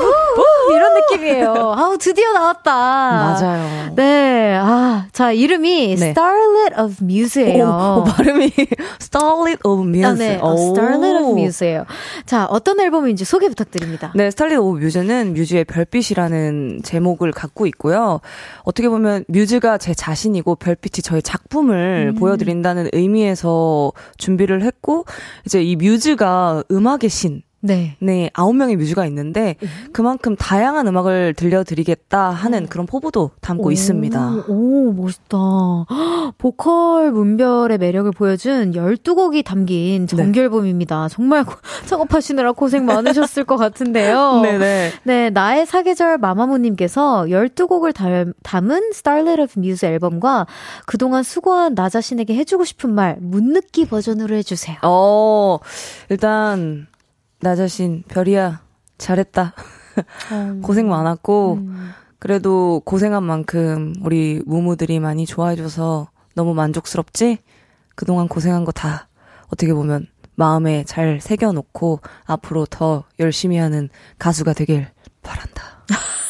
우! 이런 느낌이에요. 아우, 드디어 나왔다. 맞아요. 네. 아, 자, 이름이 네. Starlet of Muse예요. 오, 오, 발음이 Starlet of Muse. 아, 네. 어, Starlet of Muse예요. 자, 어떤 앨범인지 소개 부탁드립니다. 네, Starlet of Muse는 뮤즈의 별빛이라는 제목을 갖고 있고요. 어떻게 보면 뮤즈가 제 자신이고 별빛이 저의 작품을 음. 보여드린다는 의미에서 준비를 했고, 이제 이 뮤즈가 음악의 신, 네. 네, 아홉 명의 뮤즈가 있는데 음. 그만큼 다양한 음악을 들려드리겠다 하는 음. 그런 포부도 담고 오, 있습니다. 오, 멋있다. 보컬 문별의 매력을 보여준 12곡이 담긴 네. 정규앨범입니다. 네. 정말 작업하시느라 고생 많으셨을 것 같은데요. 네네. 네. 네, 나의 사계절 마마무님께서 12곡을 담, 담은 Starlet of Muse 앨범과 그동안 수고한 나 자신에게 해주고 싶은 말, 문느끼 버전으로 해주세요. 어, 일단, 나 자신, 별이야, 잘했다. 어. 고생 많았고, 음. 그래도 고생한 만큼 우리 무무들이 많이 좋아해줘서 너무 만족스럽지? 그동안 고생한 거 다 어떻게 보면 마음에 잘 새겨놓고 앞으로 더 열심히 하는 가수가 되길 바란다.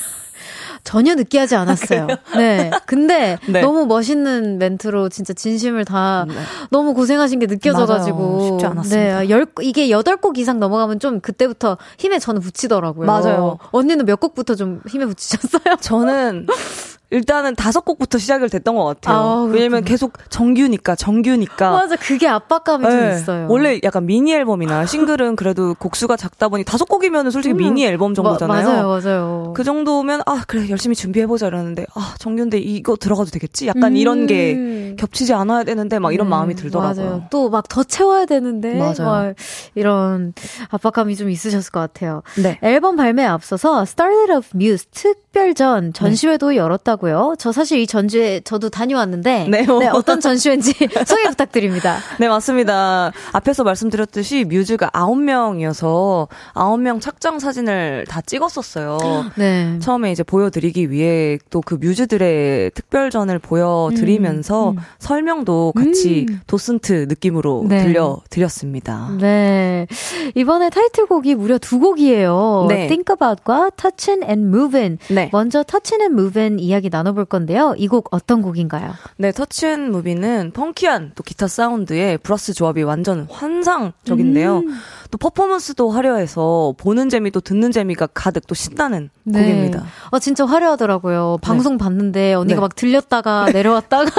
전혀 느끼하지 않았어요. 아, 네. 근데 네. 너무 멋있는 멘트로 진짜 진심을 다 네. 너무 고생하신 게 느껴져가지고. 쉽지 않았습니다. 네. 열, 이게 여덟 곡 이상 넘어가면 좀 그때부터 힘에 저는 붙이더라고요. 맞아요. 언니는 몇 곡부터 좀 힘에 붙이셨어요? 저는 일단은 다섯 곡부터 시작을 됐던 것 같아요. 아, 왜냐면 계속 정규니까, 정규니까. 맞아, 그게 압박감이 네. 좀 있어요. 원래 약간 미니 앨범이나 싱글은 그래도 곡수가 작다 보니 다섯 곡이면 솔직히 음, 미니 앨범 정도잖아요. 마, 맞아요, 맞아요. 그 정도면, 아, 그래, 열심히 준비해 보자 이러는데, 아, 정규인데 이거 들어가도 되겠지? 약간 음. 이런 게 겹치지 않아야 되는데, 막 이런 음, 마음이 들더라고요. 맞아요. 또막 더 채워야 되는데, 맞아요. 이런 압박감이 좀 있으셨을 것 같아요. 네. 앨범 발매에 앞서서 Started of Muse 특별전 전시회도 네. 열었다 하고요. 저 사실 이 전시회 저도 다녀왔는데 네, 네 어떤 전시회인지 소개 부탁드립니다. 네, 맞습니다. 앞에서 말씀드렸듯이 뮤즈가 9명이어서 9명 착장 사진을 다 찍었었어요. 네. 처음에 이제 보여드리기 위해 또 그 뮤즈들의 특별전을 보여드리면서 음, 음. 설명도 같이 음. 도슨트 느낌으로 네. 들려드렸습니다. 네. 이번에 타이틀곡이 무려 두 곡이에요. 네. Think About과 Touchin' and Movin'. 네. 먼저 Touchin' and Movin' 이야기 나눠볼 건데요. 이 곡 어떤 곡인가요? 네, Touchin' and Movin'은 funky한 또 기타 사운드에 brass 조합이 완전 환상적인데요. 음. 또 퍼포먼스도 화려해서 보는 재미도 듣는 재미가 가득 또 신나는 네. 곡입니다. 아 진짜 화려하더라고요. 방송 네. 봤는데 언니가 네. 막 들렸다가 내려왔다가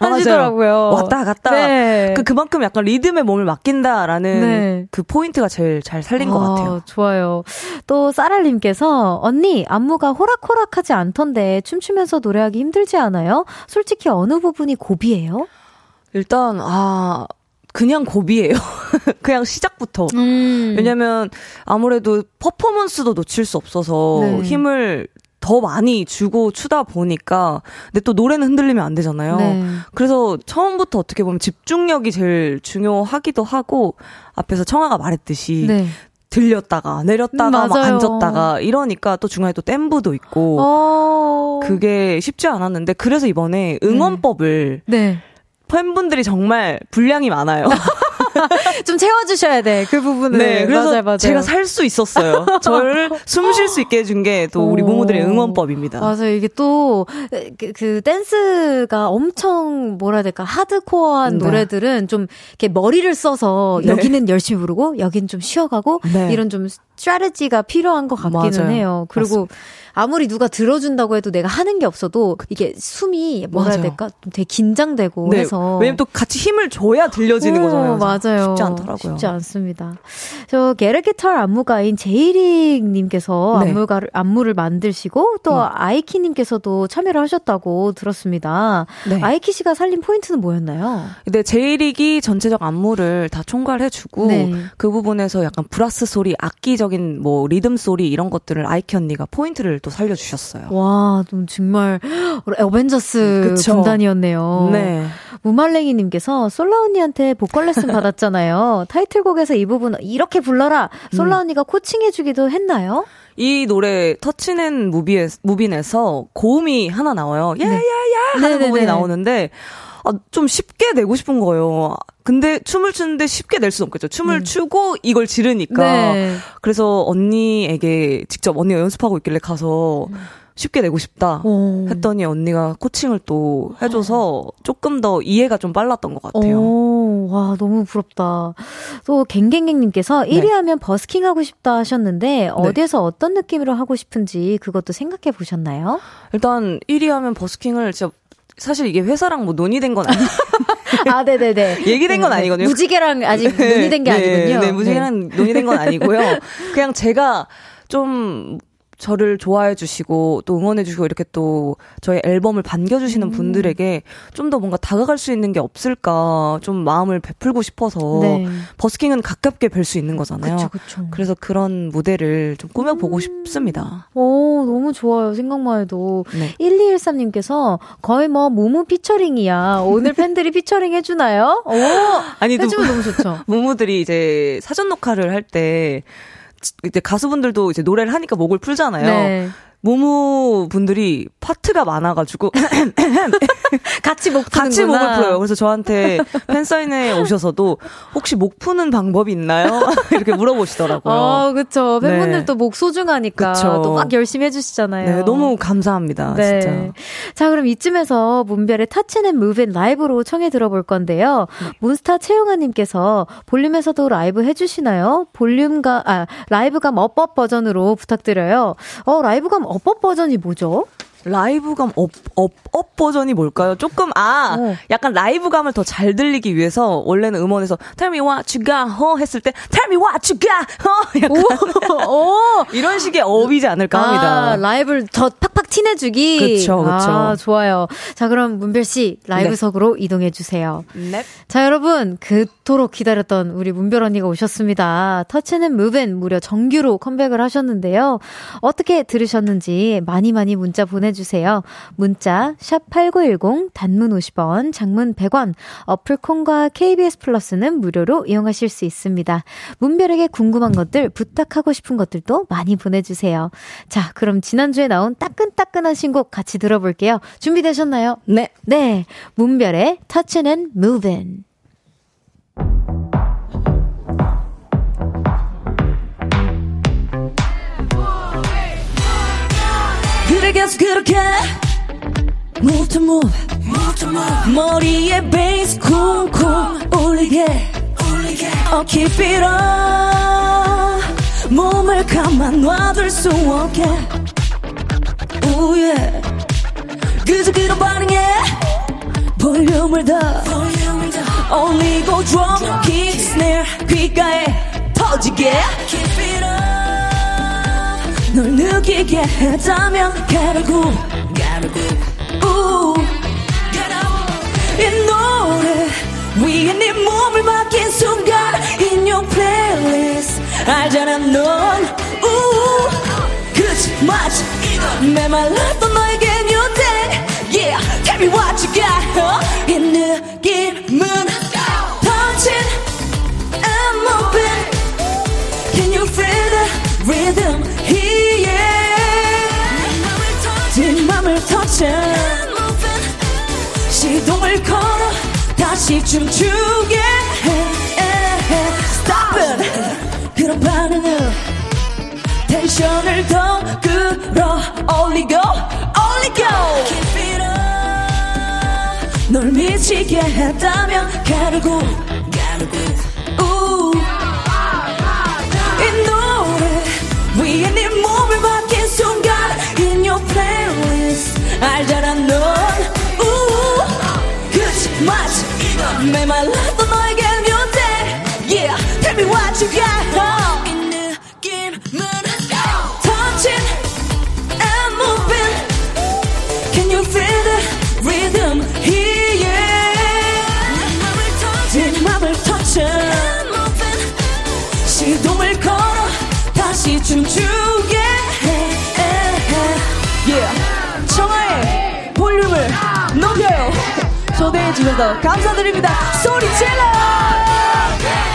하시더라고요. 왔다 갔다. 네. 그 그만큼 약간 리듬에 몸을 맡긴다라는 네. 그 포인트가 제일 잘 살린 아, 것 같아요. 좋아요. 또 쌀알님께서 언니 안무가 호락호락하지 않던데 춤추면서 노래하기 힘들지 않아요? 솔직히 어느 부분이 고비예요? 일단 아 그냥 고비예요. 그냥 시작부터. 음. 왜냐면 아무래도 퍼포먼스도 놓칠 수 없어서 네. 힘을 더 많이 주고 추다 보니까 근데 또 노래는 흔들리면 안 되잖아요. 네. 그래서 처음부터 어떻게 보면 집중력이 제일 중요하기도 하고 앞에서 청아가 말했듯이 네. 들렸다가 내렸다가 음, 막 앉았다가 이러니까 또 중간에 또 댐부도 있고 어... 그게 쉽지 않았는데 그래서 이번에 응원법을 네. 네. 팬분들이 정말 분량이 많아요. 좀 채워주셔야 돼, 그 부분을. 네, 그래서 맞아요, 맞아요. 제가 살 수 있었어요. 저를 숨 쉴 수 있게 해준 게 또 우리 모모들의 응원법입니다. 맞아요. 이게 또, 그, 그, 댄스가 엄청, 뭐라 해야 될까, 하드코어한 네. 노래들은 좀, 이렇게 머리를 써서 네. 여기는 열심히 부르고, 여기는 좀 쉬어가고, 네. 이런 좀 스트레지가 필요한 것 같기는 맞아요. 해요. 그리고, 맞습니다. 아무리 누가 들어준다고 해도 내가 하는 게 없어도 이게 숨이 뭐라 해야 될까? 되게 긴장되고 네. 해서. 왜냐면 또 같이 힘을 줘야 들려지는 오, 거잖아요. 맞아요. 쉽지 않더라고요. 쉽지 않습니다. 저 게르기털 안무가인 제이릭님께서 네. 안무가를 안무를 만드시고 또 음. 아이키 님께서도 참여를 하셨다고 들었습니다. 네. 아이키 씨가 살린 포인트는 뭐였나요? 네, 제이릭이 전체적 안무를 다 총괄해 주고 네. 그 부분에서 약간 brass 소리, 악기적인 뭐 리듬 소리 이런 것들을 아이키 언니가 포인트를 또 살려주셨어요. 와, 정말 어벤져스 그쵸? 군단이었네요. 네. 무말랭이님께서 솔라 언니한테 보컬 레슨 받았잖아요. 타이틀곡에서 이 부분 이렇게 불러라. 솔라 음. 언니가 코칭해주기도 했나요? 이 노래 Touchin' and Movi에, Movin'에서 고음이 하나 나와요. 야야야 네. 하는 네네네. 부분이 나오는데 아, 좀 쉽게 내고 싶은 거예요. 근데 춤을 추는데 쉽게 낼 수는 없겠죠. 춤을 음. 추고 이걸 지르니까. 네. 그래서 언니에게 직접 언니가 연습하고 있길래 가서 쉽게 내고 싶다 오. 했더니 언니가 코칭을 또 해줘서 조금 더 이해가 좀 빨랐던 것 같아요. 오, 와 너무 부럽다. 또 갱갱갱님께서 네. 1위 하면 버스킹 하고 싶다 하셨는데 네. 어디에서 어떤 느낌으로 하고 싶은지 그것도 생각해 보셨나요? 일단 1위 하면 버스킹을 진짜 사실 이게 회사랑 뭐 논의된 건 아니에요. 아, 네네네. 얘기된 건 아니거든요. 무지개랑 아직 네, 논의된 게 네, 아니군요. 네, 무지개랑 네. 논의된 건 아니고요. 그냥 제가 좀 저를 좋아해 주시고 또 응원해 주시고 이렇게 또 저희 앨범을 반겨 주시는 음. 분들에게 좀 더 뭔가 다가갈 수 있는 게 없을까 좀 마음을 베풀고 싶어서 네. 버스킹은 가깝게 뵐 수 있는 거잖아요. 그쵸, 그쵸. 그래서 그런 무대를 좀 꾸며 보고 음. 싶습니다. 오, 너무 좋아요. 생각만 해도. 네. 1213님께서 거의 뭐 무무 피처링이야. 오늘 팬들이 피처링 해 주나요? 오! 아니, 해주면 너무 좋죠. 무무들이 이제 사전 녹화를 할때 이제 가수분들도 이제 노래를 하니까 목을 풀잖아요. 네. 모모 분들이 파트가 많아가지고 같이 목 푸는구나. 같이 목을 풀어요. 그래서 저한테 팬 사인회 오셔서도 혹시 목 푸는 방법이 있나요? 이렇게 물어보시더라고요. 어, 그쵸. 팬분들도 네. 목 소중하니까 또 막 열심히 해주시잖아요. 네, 너무 감사합니다. 네. 진짜. 자, 그럼 이쯤에서 문별의 Touchin' and Movin' 라이브로 청해 들어볼 건데요. 네. 몬스타 채용아님께서 볼륨에서도 라이브 해주시나요? 볼륨가, 아, 라이브감 up up 버전으로 부탁드려요. 어, 라이브감 up up 버전이 뭐죠? 라이브감 up, up, up 버전이 뭘까요? 조금, 아, 어. 약간 라이브감을 더 잘 들리기 위해서, 원래는 음원에서, tell me what you got, 어, 했을 때, tell me what you got, 어, 약간. 오, 이런 식의 up이지 않을까 합니다. 아, 라이브를 더 팍팍 티내주기. 그쵸, 그쵸. 아, 좋아요. 자, 그럼 문별씨, 라이브석으로 네. 이동해주세요. 네. 자, 여러분, 그토록 기다렸던 우리 문별 언니가 오셨습니다. 터치는 무벤 무려 정규로 컴백을 하셨는데요. 어떻게 들으셨는지 많이 많이 문자 보내 보내주세요. 문자 샵8910 단문 50원, 장문 100원, 어플 콘과 KBS 플러스는 무료로 이용하실 수 있습니다. 문별에게 궁금한 것들, 부탁하고 싶은 것들도 많이 보내주세요. 자, 그럼 지난주에 나온 따끈따끈한 신곡 같이 들어볼게요. 준비되셨나요? 네. 네. 문별의 Touchin' and Movin'. 그래 계속 그렇게 Move to move, move to move. 머리에 베이스 쿵쿵 울리게. Oh keep it up 몸을 가만 놔둘 수 없게 Ooh yeah 그저 그런 반응에 볼륨을 더 올리고 drum, kick, snare 귓가에 터지게 널 느끼게 했다면 가르고 가르고 이 노래 위에 네 몸을 맡긴 순간 In your playlist 알잖아 넌. 우, 그치 맞지 메말랐던 너에게 new day. Yeah tell me what you got huh? 이 느낌은 터쳐 시동을 걸어 다시 춤추게 해. Stop it. 그런 반응은 텐션을 더 끌어올리고 올리고. 널 미치게 했다면 가르고 가르고. 이 노래 위에 네 몸을 맡긴 순간 In your playlist 알잖아 넌. 우, 그치 맞지 메말랐던 초대해 주셔서 감사드립니다. 소리 질러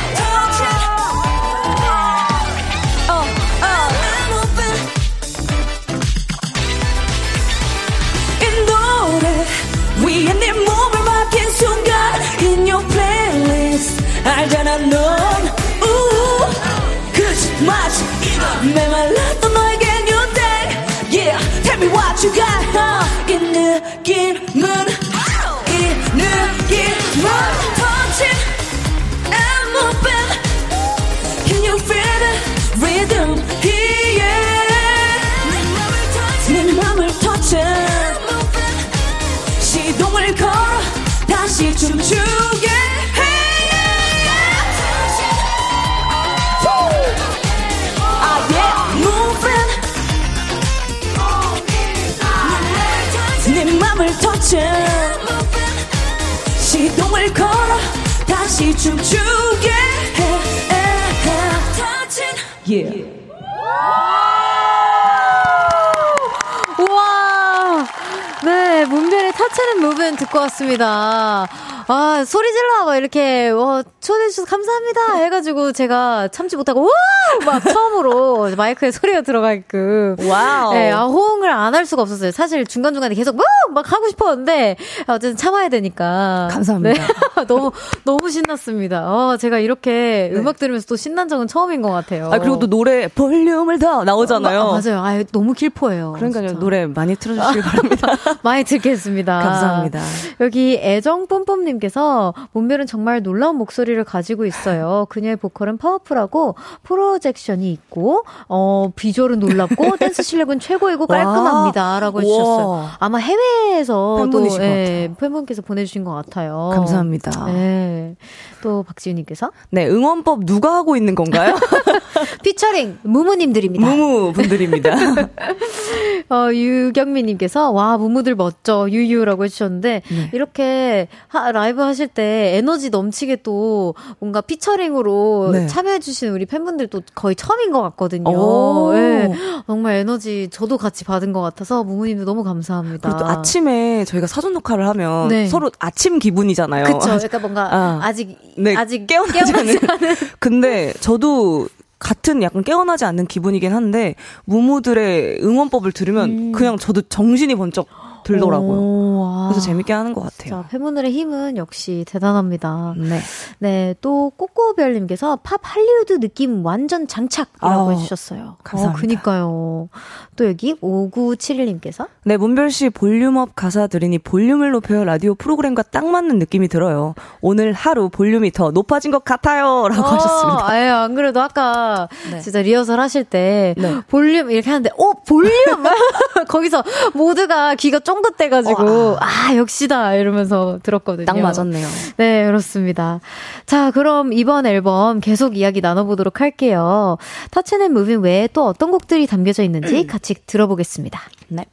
다시 춤추게 내 맘을 터쳐 시동을 걸어 다시 춤추게 해. Yeah. 우와! 네, 문별의 Touchin' and Movin' 듣고 왔습니다. 아, 소리 질러! 막 이렇게, 와, 초대해주셔서 감사합니다! 해가지고 제가 참지 못하고, 와! 막 처음으로 마이크에 소리가 들어가게끔. 와우. 네, 아, 호응을 안 할 수가 없었어요. 사실 중간중간에 계속, 와! 막 하고 싶었는데, 어쨌든 참아야 되니까. 감사합니다. 네. 너무, 너무 신났습니다. 어, 제가 이렇게 네. 음악 들으면서 또 신난 적은 처음인 것 같아요. 아, 그리고 또 노래 볼륨을 더 나오잖아요. 마, 맞아요. 아, 너무 길포예요. 그러니까요. 진짜. 노래 많이 틀어주시길 바랍니다. 많이 듣겠습니다. 감사합니다. 여기 애정뽐뽐님 님께서 문별은 정말 놀라운 목소리를 가지고 있어요. 그녀의 보컬은 파워풀하고 프로젝션이 있고 어 비주얼은 놀랍고 댄스 실력은 최고이고 깔끔합니다라고 해주셨어요. 아마 해외에서 팬분이신 예, 팬분께서 보내주신 것 같아요. 감사합니다. 네. 또 박지윤님께서 네 응원법 누가 하고 있는 건가요? 피처링 무무님들입니다. 무무 분들입니다. 어, 유경미님께서 와 무무들 멋져 유유라고 해주셨는데 네. 이렇게 하, 라이브 하실 때 에너지 넘치게 또 뭔가 피처링으로 네. 참여해주신 우리 팬분들도 거의 처음인 것 같거든요. 네. 정말 에너지 저도 같이 받은 것 같아서 무무님도 너무 감사합니다. 그리고 또 아침에 저희가 사전 녹화를 하면 네. 서로 아침 기분이잖아요. 그렇죠. 그러니까 뭔가 아. 아직 네, 아직 깨어나지, 깨어나지 않은. 근데 저도 같은 약간 깨어나지 않는 기분이긴 한데 무무들의 응원법을 들으면 음. 그냥 저도 정신이 번쩍 들더라고요. 오, 그래서 재밌게 하는 것 같아요. 자, 팬분들의 힘은 역시 대단합니다. 네. 네, 또 꼬꼬별님께서 팝 할리우드 느낌 완전 장착이라고 아, 해주셨어요. 감사합니다. 어, 그니까요. 또 여기 5971님께서 네, 문별 씨 볼륨업 가사 들으니 볼륨을 높여요 라디오 프로그램과 딱 맞는 느낌이 들어요. 오늘 하루 볼륨이 더 높아진 것 같아요라고 어, 하셨습니다. 아 예 안 그래도 아까 네. 진짜 리허설 하실 때 네. 볼륨 이렇게 하는데 어 볼륨 거기서 모두가 귀가 쫑긋대가지고 아 역시다 이러면서 들었거든요. 딱 맞았네요. 네 그렇습니다. 자 그럼 이번 앨범 계속 이야기 나눠보도록 할게요. Touchin' and Movin' 외에 또 어떤 곡들이 담겨져 있는지 같이 들어보겠습니다. 네.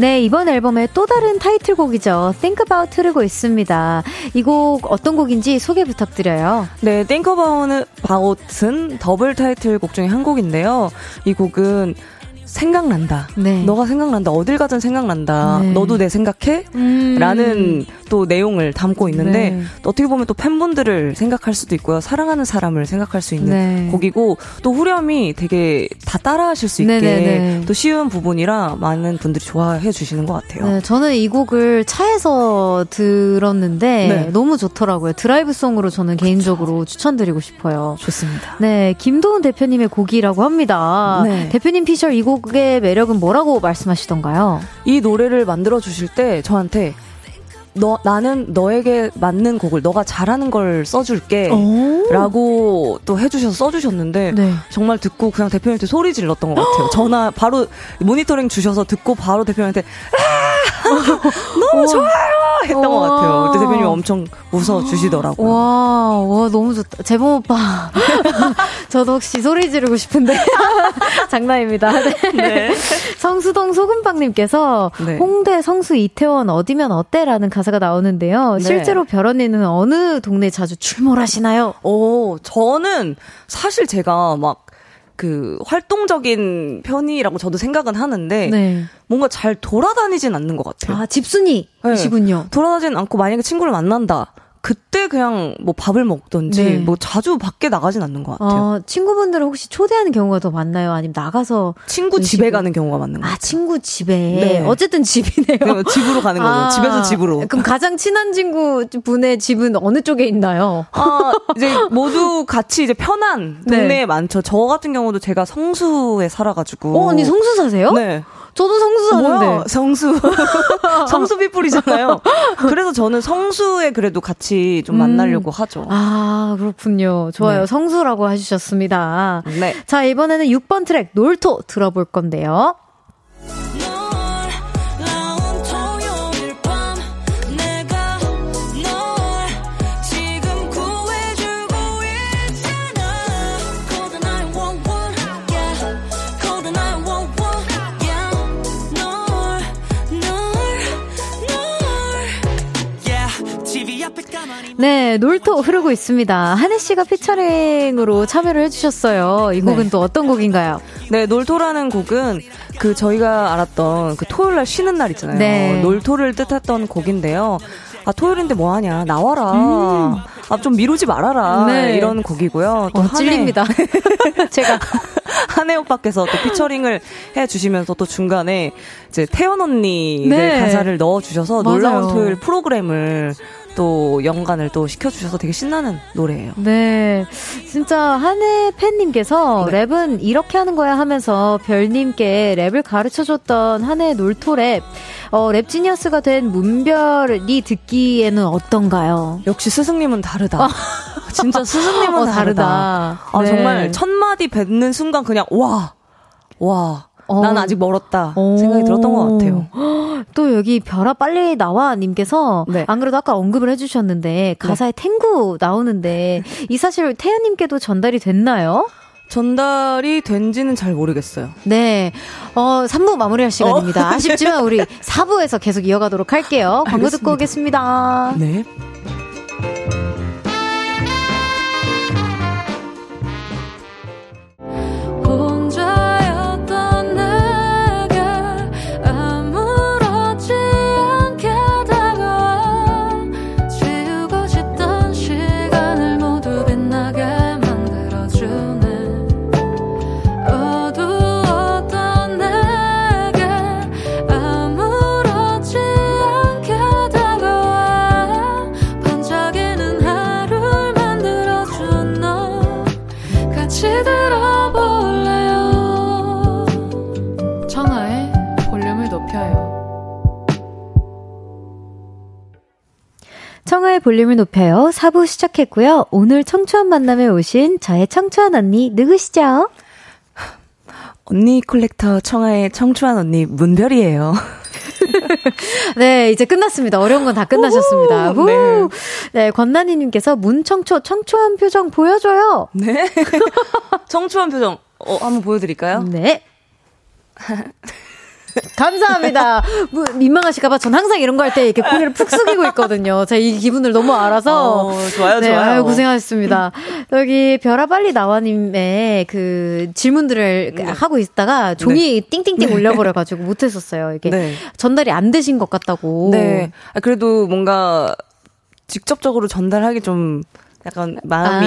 네, 이번 앨범의 또 다른 타이틀곡이죠. Think About 흐르고 있습니다. 이 곡 어떤 곡인지 소개 부탁드려요. 네, Think About은 더블 타이틀곡 중에 한 곡인데요. 이 곡은 생각난다. 네. 너가 생각난다. 어딜 가든 생각난다. 네. 너도 내 생각해? 음. 라는 또 내용을 담고 있는데 네. 또 어떻게 보면 또 팬분들을 생각할 수도 있고요. 사랑하는 사람을 생각할 수 있는 네. 곡이고 또 후렴이 되게 다 따라하실 수 있게. 네, 네. 또 쉬운 부분이라 많은 분들이 좋아해 주시는 것 같아요. 네, 저는 이 곡을 차에서 들었는데 너무 좋더라고요. 드라이브 song으로 저는 그쵸. 개인적으로 추천드리고 싶어요. 좋습니다. 네, 김도훈 대표님의 곡이라고 합니다. 대표님 피셜 이곡 곡의 매력은 뭐라고 말씀하시던가요? 이 노래를 만들어 주실 때 저한테 너 나는 너에게 맞는 곡을 너가 잘하는 걸 써줄게라고 또 해주셔서 써주셨는데 네. 정말 듣고 그냥 대표님한테 소리 질렀던 것 같아요. 전화 바로 모니터링 주셔서 듣고 바로 대표님한테 아! 너무 좋아요 했던 것 같아요. 그때 대표님이 엄청 웃어 주시더라고요. 와, 와 너무 좋다. 재범 오빠 저도 혹시 소리 지르고 싶은데 장난입니다. 네. 네. 성수동 소금빵님께서 네. 홍대 성수 이태원 어디면 어때 라는 가사가 나오는데요. 네. 실제로 별 언니는 어느 동네 자주 출몰하시나요? 오, 저는 사실 제가 막 그 활동적인 편이라고 저도 생각은 하는데 네. 뭔가 잘 돌아다니진 않는 것 같아요. 아 집순이시군요. 네. 돌아다니진 않고 만약에 친구를 만난다. 그때 그냥 뭐 밥을 먹던지 네. 뭐 자주 밖에 나가진 않는 것 같아요. 어, 친구분들을 혹시 초대하는 경우가 더 많나요? 아니면 나가서 친구 음식을... 집에 가는 경우가 많는 것 아, 같아요. 아 친구 집에. 네. 어쨌든 집이네요. 네, 집으로 가는 거죠. 아, 집에서 집으로. 그럼 가장 친한 친구 분의 집은 어느 쪽에 있나요? 아 이제 모두 같이 이제 편한 네. 동네에 네. 많죠. 저 같은 경우도 제가 성수에 살아가지고. 어 언니 성수 사세요? 네. 저도 성수 사는데. 뭐야? 성수. 성수 비뿔이잖아요. 그래서 저는 성수에 그래도 같이 좀 만나려고 음. 하죠. 아, 그렇군요. 좋아요. 네. 성수라고 해주셨습니다. 네. 자, 이번에는 6번 트랙 놀토 들어볼 건데요. 네, 놀토 흐르고 있습니다. 한해 씨가 피처링으로 참여를 해주셨어요. 이 곡은 네. 또 어떤 곡인가요? 네, 놀토라는 곡은 그 저희가 알았던 그 토요일 날 쉬는 날 있잖아요. 네. 놀토를 뜻했던 곡인데요. 아, 토요일인데 뭐 하냐. 나와라. 음. 아, 좀 미루지 말아라. 네. 이런 곡이고요. 또 어, 찔립니다. 제가. 한해 오빠께서 또 피처링을 해 주시면서 또 중간에 이제 태연 언니를 네. 가사를 넣어 주셔서 놀라운 토요일 프로그램을 또 연관을 또 시켜주셔서 되게 신나는 노래예요. 네. 진짜 한해 팬님께서 네. 랩은 이렇게 하는 거야 하면서 별님께 랩을 가르쳐 줬던 한해 놀토랩. 어, 랩지니어스가 된 문별이 듣기에는 어떤가요? 역시 스승님은 다르다. 어. 진짜 스승님은 어, 다르다. 다르다. 아, 네. 정말 첫 마디 뱉는 순간 그냥 와, 와. 어. 난 아직 멀었다 생각이 들었던 것 같아요. 또 여기 별아 빨리 나와 님께서 네. 안 그래도 아까 언급을 해주셨는데 네. 가사에 네. 탱구 나오는데 이 사실 태연님께도 전달이 됐나요? 전달이 된지는 잘 모르겠어요. 네. 어, 3부 마무리할 시간입니다. 어. 아쉽지만 우리 4부에서 계속 이어가도록 할게요. 광고 알겠습니다. 듣고 오겠습니다. 네. 볼륨을 높여요. 4부 시작했고요. 오늘 청초한 만남에 오신 저의 청초한 언니 누구시죠? 언니 콜렉터 청하의 청초한 언니 문별이에요. 네, 이제 끝났습니다. 어려운 건 다 끝나셨습니다. 우 네. 네, 권나니님께서 문청초, 청초한 표정 보여줘요. 네. 청초한 표정, 어, 한번 보여드릴까요? 네. 감사합니다. 뭐, 민망하실까봐 전 항상 이런 거 할 때 이렇게 고개를 푹 숙이고 있거든요. 제가 이 기분을 너무 알아서. 어, 좋아요, 네, 좋아요. 아유, 고생하셨습니다. 여기 별아 빨리 나와님의 그 질문들을 네. 하고 있다가 종이 네. 띵띵띵 네. 올려버려가지고 못했었어요. 이게 네. 전달이 안 되신 것 같다고. 네. 아, 그래도 뭔가 직접적으로 전달하기 좀 약간 마음이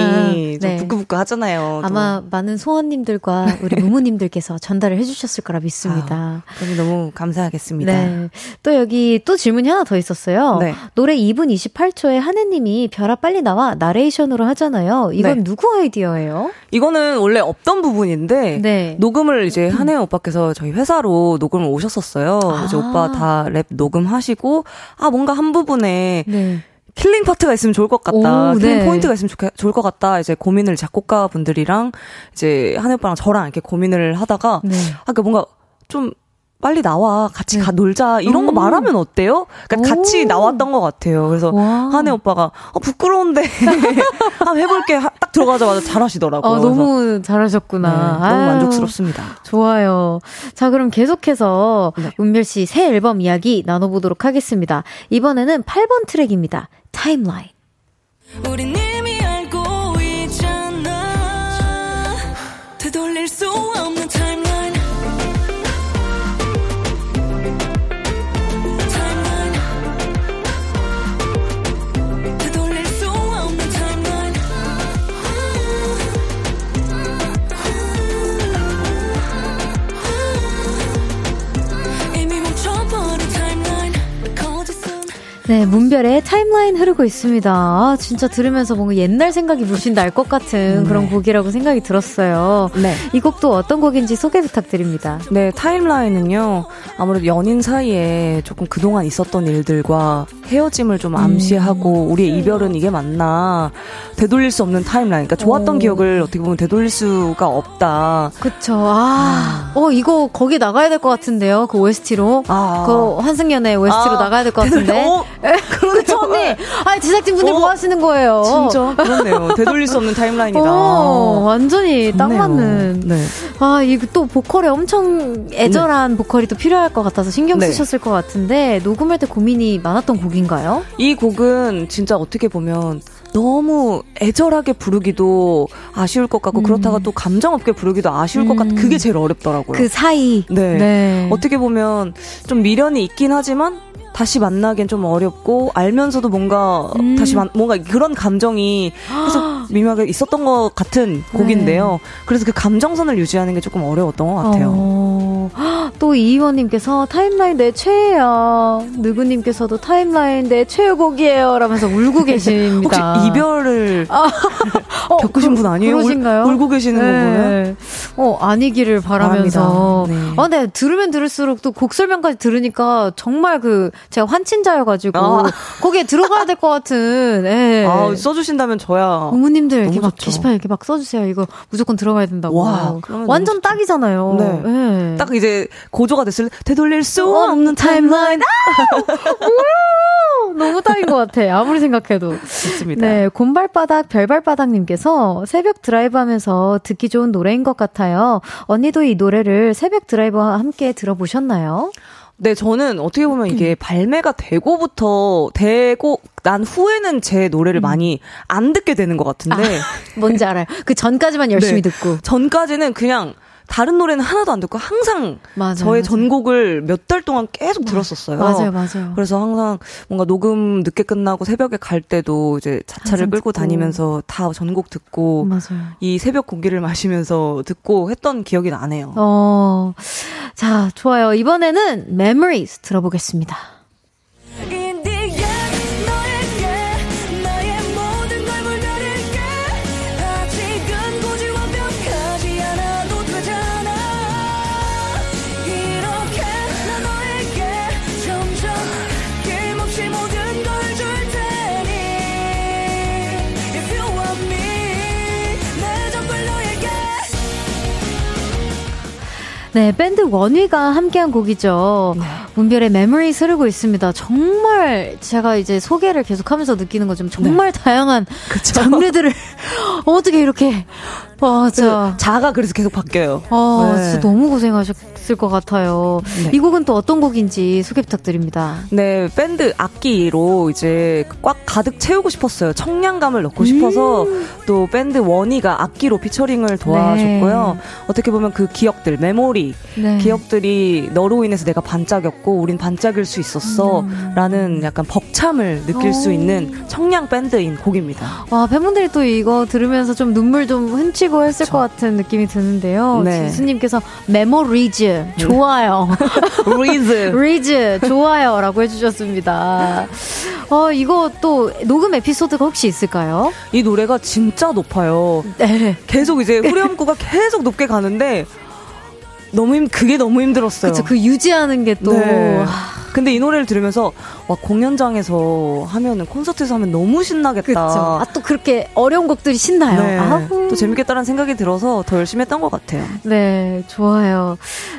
아, 좀 네. 부끄부끄 하잖아요. 아마 또. 많은 소원님들과 우리 무무님들께서 전달을 해주셨을 거라 믿습니다. 아, 그럼 너무 감사하겠습니다. 네. 또 여기 또 질문이 하나 더 있었어요. 네. 노래 2분 28초에 한해 님이 별아 빨리 나와 나레이션으로 하잖아요. 이건 네. 누구 아이디어예요? 이거는 원래 없던 부분인데 네. 녹음을 이제 한해 오빠께서 저희 회사로 녹음을 오셨었어요. 아. 이제 오빠 다 랩 녹음하시고 아 뭔가 한 부분에 네. killing 파트가 있으면 좋을 것 같다. 오, killing 네. 포인트가 있으면 좋게, 좋을 것 같다. 이제 고민을 작곡가 분들이랑 이제 한해 오빠랑 저랑 이렇게 고민을 하다가 네. 아까 그러니까 뭔가 좀 빨리 나와 같이 네. 가 놀자 이런 거 음. 말하면 어때요? 그러니까 같이 나왔던 것 같아요. 그래서 한혜 오빠가 어, 부끄러운데 한번 해볼게 딱 들어가자마자 잘하시더라고요. 어, 너무 잘하셨구나. 네, 너무 만족스럽습니다. 좋아요. 자 그럼 계속해서 네. 은별 씨 새 앨범 이야기 나눠보도록 하겠습니다. 이번에는 8번 트랙입니다. 타임라인. 우린 이미 알고 있잖아. 되돌릴 수 없는. 타임라인. 네, 문별의 타임라인 흐르고 있습니다. 아, 진짜 들으면서 뭔가 옛날 생각이 물씬 날 것 같은 네. 그런 곡이라고 생각이 들었어요. 네. 이 곡도 어떤 곡인지 소개 부탁드립니다. 네, 타임라인은요. 아무래도 연인 사이에 조금 그동안 있었던 일들과 헤어짐을 좀 암시하고 음. 우리의 이별은 이게 맞나 되돌릴 수 없는 타임라인. 그러니까 좋았던 오. 기억을 어떻게 보면 되돌릴 수가 없다. 그쵸. 아, 아. 어 이거 거기 나가야 될 것 같은데요. 그 OST로. 아. 그 환승연의 OST로 아. 나가야 될 것 같은데. 어? 그렇죠 언니. 아 제작진 분들 어? 뭐 하시는 거예요? 진짜 그렇네요. 되돌릴 수 없는 타임라인이다. 어, 완전히 딱 맞는. 네. 아 이거 또 보컬에 엄청 애절한 네. 보컬이 또 필요할 것 같아서 신경 네. 쓰셨을 것 같은데 녹음할 때 고민이 많았던 곡인가요? 이 곡은 진짜 어떻게 보면 너무 애절하게 부르기도 아쉬울 것 같고 음. 그렇다가 또 감정 없게 부르기도 아쉬울 음. 것 같은 그게 제일 어렵더라고요. 그 사이. 네. 네. 어떻게 보면 좀 미련이 있긴 하지만 다시 만나기엔 좀 어렵고 알면서도 뭔가 음. 다시 만, 뭔가 그런 감정이 계속 미묘하게 있었던 것 같은 곡인데요. 네. 그래서 그 감정선을 유지하는 게 조금 어려웠던 것 같아요. 어. 또 이희원님께서 타임라인 내 최애야. 누구님께서도 타임라인 내 최애곡이에요. 라면서 울고 계십니다. 혹시 이별을 아, 어, 겪으신 그, 분 아니에요? 그러신가요? 울, 고 계시는 네. 거 보면? 어, 아니기를 바라면서. 네. 아, 네. 들으면 들을수록 또 곡 설명까지 들으니까 정말 그 제가 환친자여가지고 아. 거기에 들어가야 될 것 같은. 예. 아, 써주신다면 저야. 부모님들 이렇게 막 게시판 이렇게 막 써주세요. 이거 무조건 들어가야 된다고. 와, 완전 딱이잖아요. 네. 예. 딱 이제 고조가 됐을 때 되돌릴 수 없는 타임라인. 아! 너무 딱인 것 같아. 아무리 생각해도. 좋습니다. 네, 곰발바닥 별발바닥님께서 새벽 드라이브 하면서 듣기 좋은 노래인 것 같아요. 언니도 이 노래를 새벽 드라이브와 함께 들어보셨나요? 네, 저는 어떻게 보면 이게 음. 발매가 되고부터 되고 난 후에는 제 노래를 음. 많이 안 듣게 되는 것 같은데. 아, 뭔지 알아요. 그 전까지만 열심히 네. 듣고. 전까지는 그냥 다른 노래는 하나도 안 듣고 항상 맞아요, 저의 맞아요. 전곡을 몇 달 동안 계속 들었었어요. 맞아요, 맞아요. 그래서 항상 뭔가 녹음 늦게 끝나고 새벽에 갈 때도 이제 자차를 끌고 듣고. 다니면서 다 전곡 듣고 맞아요. 이 새벽 공기를 마시면서 듣고 했던 기억이 나네요. 어, 자 좋아요. 이번에는 Memories 들어보겠습니다. 네, 밴드 원위가 함께한 곡이죠. 네. 문별의 메모리 흐르고 있습니다. 정말 제가 이제 소개를 계속하면서 느끼는 거좀 정말 네. 다양한 그쵸? 장르들을 어떻게 이렇게 맞아. 장르가 그래서 계속 바뀌어요. 아, 네. 진짜 너무 고생하셨을 것 같아요. 네. 이 곡은 또 어떤 곡인지 소개 부탁드립니다. 네, 밴드 악기로 이제 꽉 가득 채우고 싶었어요. 청량감을 넣고 음~ 싶어서 또 밴드 원위가 악기로 피처링을 도와줬고요. 네. 어떻게 보면 그 기억들, 메모리, 네. 기억들이 너로 인해서 내가 반짝였고 우린 반짝일 수 있었어 음. 라는 약간 벅참을 느낄 오. 수 어. 있는 청량 밴드인 곡입니다. 와, 팬분들이 또 이거 들으면서 좀 눈물 좀 훔치고 하시고 했을 그쵸. 것 같은 느낌이 드는데요. 네. 지수님께서 Memories 좋아요. 리즈 리즈 좋아요라고 해주셨습니다. 어 이거 또 녹음 에피소드가 혹시 있을까요? 이 노래가 진짜 높아요. 네. 계속 이제 후렴구가 계속 높게 가는데 너무 힘 그게 너무 힘들었어요. 그렇죠. 그 유지하는 게 또. 네. 근데 이 노래를 들으면서 와 공연장에서 하면은 콘서트에서 하면 너무 신나겠다. 아, 또 그렇게 어려운 곡들이 신나요. 네. 또 재밌겠다는 생각이 들어서 더 열심히 했던 것 같아요. 네, 좋아요.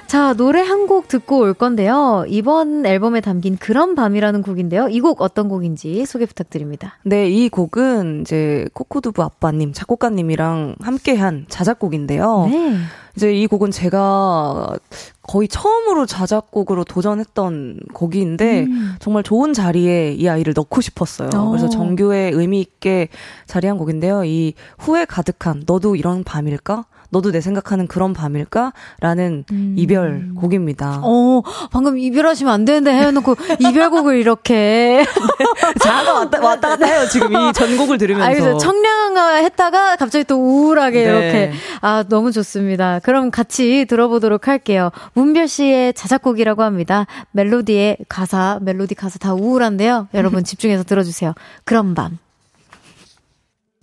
자, 노래 한 곡 듣고 올 건데요. 이번 앨범에 담긴 그런 밤이라는 곡인데요. 이 곡 어떤 곡인지 소개 부탁드립니다. 네, 이 곡은 이제 코코두부 아빠님, 작곡가님이랑 함께한 자작곡인데요. 네. 이제 이 곡은 제가 거의 처음으로 자작곡으로 도전했던 곡인데 음. 정말 좋은 자리에 이 아이를 넣고 싶었어요. 오. 어. 그래서 정교에 의미 있게 자리한 곡인데요. 이 후회 가득한 너도 이런 밤일까? 너도 내 생각하는 그런 밤일까? 라는 음. 이별 곡입니다. 어, 방금 이별하시면 안 되는데 해놓고 이별곡을 이렇게. 네, 자아가 왔다, 왔다 갔다 해요, 지금 이 전곡을 들으면서. 아, 청량화 했다가 갑자기 또 우울하게 네. 이렇게. 아, 너무 좋습니다. 그럼 같이 들어보도록 할게요. 문별 씨의 자작곡이라고 합니다. 멜로디의 가사, 멜로디 가사 다 우울한데요. 여러분 집중해서 들어주세요. 그런 밤.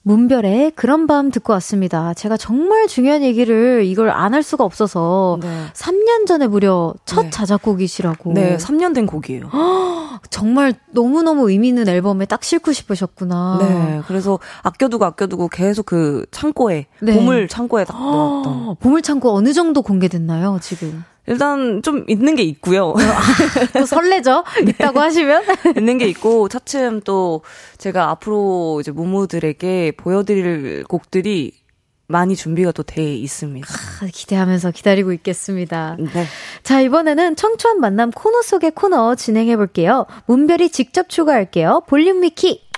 문별의 그런 밤 듣고 왔습니다. 제가 정말 중요한 얘기를 이걸 안 할 수가 없어서 네. 3년 전에 무려 첫 네. 자작곡이시라고. 네, 3년 된 곡이에요. 정말 너무너무 의미 있는 앨범에 딱 싣고 싶으셨구나. 네, 그래서 아껴두고 아껴두고 계속 그 창고에, 네. 보물 창고에 딱 넣었던. 보물 창고 어느 정도 공개됐나요, 지금? 일단 좀 있는 게 있고요. 또 설레죠? 네. 있다고 하시면? 있는 게 있고 차츰 또 제가 앞으로 이제 모모들에게 보여드릴 곡들이 많이 준비가 또 돼 있습니다. 아, 기대하면서 기다리고 있겠습니다. 네. 자, 이번에는 청초한 만남 코너 속의 코너 진행해 볼게요. 문별이 직접 추가할게요. 볼륨 위키.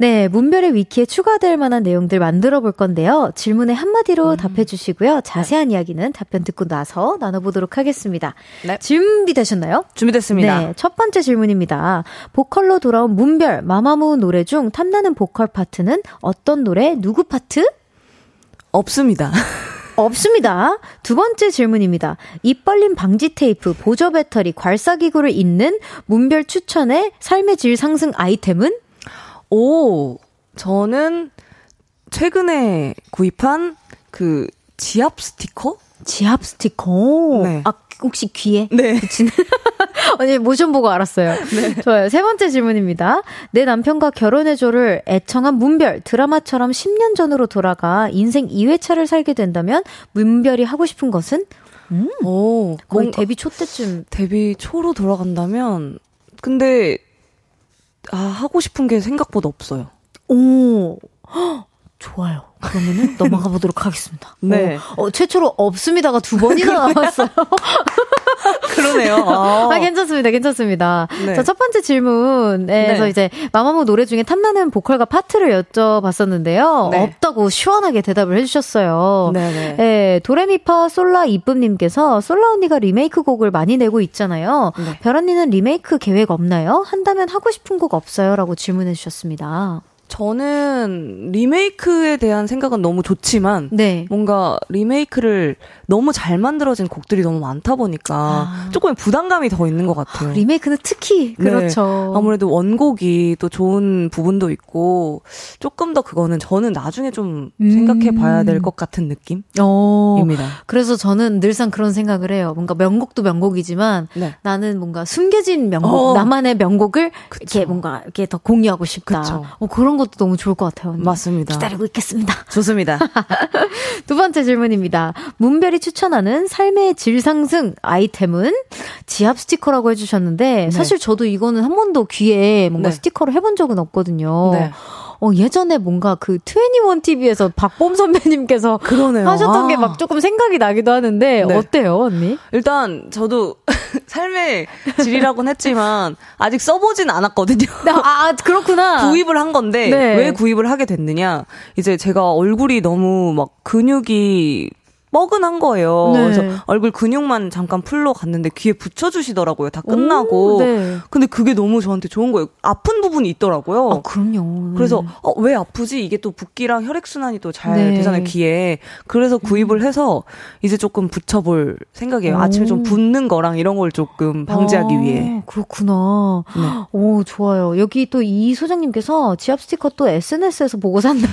네, 문별의 위키에 추가될 만한 내용들 만들어 볼 건데요. 질문에 한마디로 음. 답해 주시고요. 자세한 네. 이야기는 답변 듣고 나서 나눠보도록 하겠습니다. 네. 준비되셨나요? 준비됐습니다. 네, 첫 번째 질문입니다. 보컬로 돌아온 문별, 마마무 노래 중 탐나는 보컬 파트는 어떤 노래, 누구 파트? 없습니다. 없습니다. 두 번째 질문입니다. 입 벌림 방지 테이프, 보조 배터리, 괄사기구를 잇는 문별 추천의 삶의 질 상승 아이템은? 오, 저는 최근에 구입한 그 지압 스티커? 지압 스티커? 네. 아, 혹시 귀에? 네. 붙이는? 아니, 모션 보고 알았어요. 네. 좋아요. 세 번째 질문입니다. 내 남편과 결혼해줘를 애청한 문별, 드라마처럼 10년 전으로 돌아가 인생 2회차를 살게 된다면, 문별이 하고 싶은 것은? 음. 오, 거의 데뷔 초 때쯤. 데뷔 초로 돌아간다면, 근데 아, 하고 싶은 게 생각보다 없어요. 오, 좋아요. 그러면은 넘어가 보도록 하겠습니다. 네. 어, 어, 최초로 없습니다가 두 번이나 나왔어요. 그러네요. 아. 아, 괜찮습니다. 괜찮습니다. 네. 자, 첫 번째 질문에서 네. 이제 마마무 노래 중에 탐나는 보컬과 파트를 여쭤봤었는데요. 네. 없다고 시원하게 대답을 해주셨어요. 네네. 네, 도레미파 솔라 이쁨님께서 솔라 언니가 리메이크 곡을 많이 내고 있잖아요. 네. 별 언니는 리메이크 계획 없나요? 한다면 하고 싶은 곡 없어요? 라고 질문해 주셨습니다. 저는 리메이크에 대한 생각은 너무 좋지만 네. 뭔가 리메이크를 너무 잘 만들어진 곡들이 너무 많다 보니까 아. 조금 부담감이 더 있는 것 같아요. 리메이크는 특히 네. 그렇죠. 아무래도 원곡이 또 좋은 부분도 있고 조금 더 그거는 저는 나중에 좀 음. 생각해 봐야 될 것 같은 느낌입니다. 어. 그래서 저는 늘상 그런 생각을 해요. 뭔가 명곡도 명곡이지만 네. 나는 뭔가 숨겨진 명곡, 어. 나만의 명곡을 그쵸. 이렇게 뭔가 이렇게 더 공유하고 싶다. 어, 그런 것도 너무 좋을 것 같아요. 언니. 맞습니다. 기다리고 있겠습니다. 좋습니다. 두 번째 질문입니다. 문별이 추천하는 삶의 질 상승 아이템은 지압 스티커라고 해주셨는데 네. 사실 저도 이거는 한 번도 귀에 뭔가 네. 스티커를 해본 적은 없거든요. 네. 어, 예전에 뭔가 그 21TV에서 박범 선배님께서 그러네요. 하셨던 아. 게막 조금 생각이 나기도 하는데 네. 어때요, 언니? 일단 저도 삶의 질이라고는 했지만 아직 써보진 않았거든요. 네, 아, 아, 그렇구나. 구입을 한 건데 네. 왜 구입을 하게 됐느냐? 이제 제가 얼굴이 너무 막 근육이 뻐근한 거예요. 네. 그래서 얼굴 근육만 잠깐 풀러 갔는데 귀에 붙여주시더라고요. 다 끝나고. 오, 네. 근데 그게 너무 저한테 좋은 거예요. 아픈 부분이 있더라고요. 아, 그럼요. 그래서 어, 왜 아프지? 이게 또 붓기랑 혈액순환이 또 잘 되잖아요, 귀에. 그래서 구입을 음. 해서 이제 조금 붙여볼 생각이에요. 오. 아침에 좀 붓는 거랑 이런 걸 조금 방지하기 아, 위해. 그렇구나. 네. 오, 좋아요. 여기 또 이 소장님께서 지압 스티커 또 SNS에서 보고 샀나요?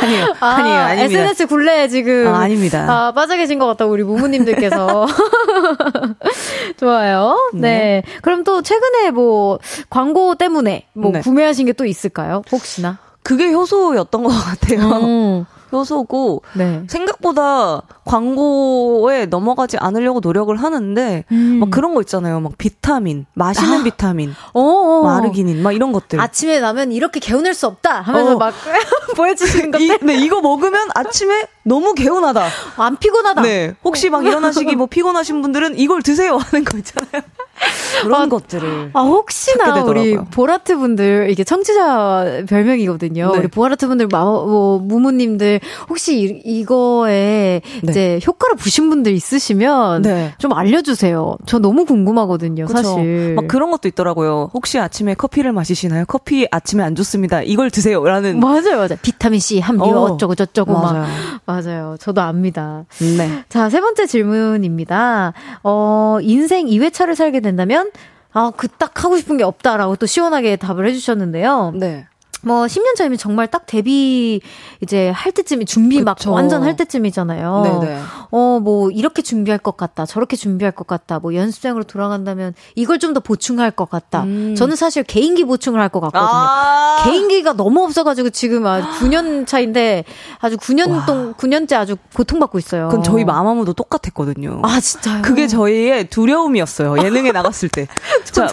아니요. 아, 아니에요. 아닙니다. SNS 굴레 지금. 아, 아닙니다. 아, 빠져 계신 것 같다고 우리 무무님들께서. 좋아요. 네. 네. 그럼 또 최근에 뭐 광고 때문에 뭐 네. 구매하신 게 또 있을까요? 혹시나? 그게 효소였던 것 같아요. 음. 효소고 네. 생각보다 광고에 넘어가지 않으려고 노력을 하는데 음. 막 그런 거 있잖아요. 막 비타민, 마시는 아. 비타민, 어어. 마르기닌 막 이런 것들. 아침에 나면 이렇게 개운할 수 없다 하면서 어. 막 보여주시는 건데. 네, 이거 먹으면 아침에 너무 개운하다. 안 피곤하다. 네. 혹시 막 일어나시기 뭐 피곤하신 분들은 이걸 드세요 하는 거 있잖아요. 그런 아, 것들을. 아, 혹시나 우리 보라트 분들, 이게 청취자 별명이거든요. 네. 우리 보라트 분들, 마, 뭐, 무무님들, 혹시 이, 이거에 네. 이제 효과를 보신 분들 있으시면 네. 좀 알려주세요. 저 너무 궁금하거든요, 그쵸. 사실. 막 그런 것도 있더라고요. 혹시 아침에 커피를 마시시나요? 커피 아침에 안 좋습니다. 이걸 드세요. 라는. 맞아요, 맞아요. 비타민C 함유 어. 쩌고 저쩌고 맞아요. 막. 맞아요. 저도 압니다. 네. 자, 세 번째 질문입니다. 어, 인생 2회차를 살게 된다면 아, 그 딱 하고 싶은 게 없다라고 또 시원하게 답을 해주셨는데요. 네. 뭐 10년 전이면 정말 딱 데뷔 이제 할 때쯤이 준비 그쵸. 막 완전 할 때쯤이잖아요. 네네. 어, 뭐 이렇게 준비할 것 같다. 저렇게 준비할 것 같다. 뭐 연습생으로 돌아간다면 이걸 좀 더 보충할 것 같다. 음. 저는 사실 개인기 보충을 할 것 같거든요. 아~ 개인기가 너무 없어가지고 지금 아 9년 차인데 아주 9년 동 9년째 아주 고통받고 있어요. 그건 저희 마마무도 똑같았거든요. 아 진짜요? 그게 저희의 두려움이었어요. 예능에 나갔을 때. 자,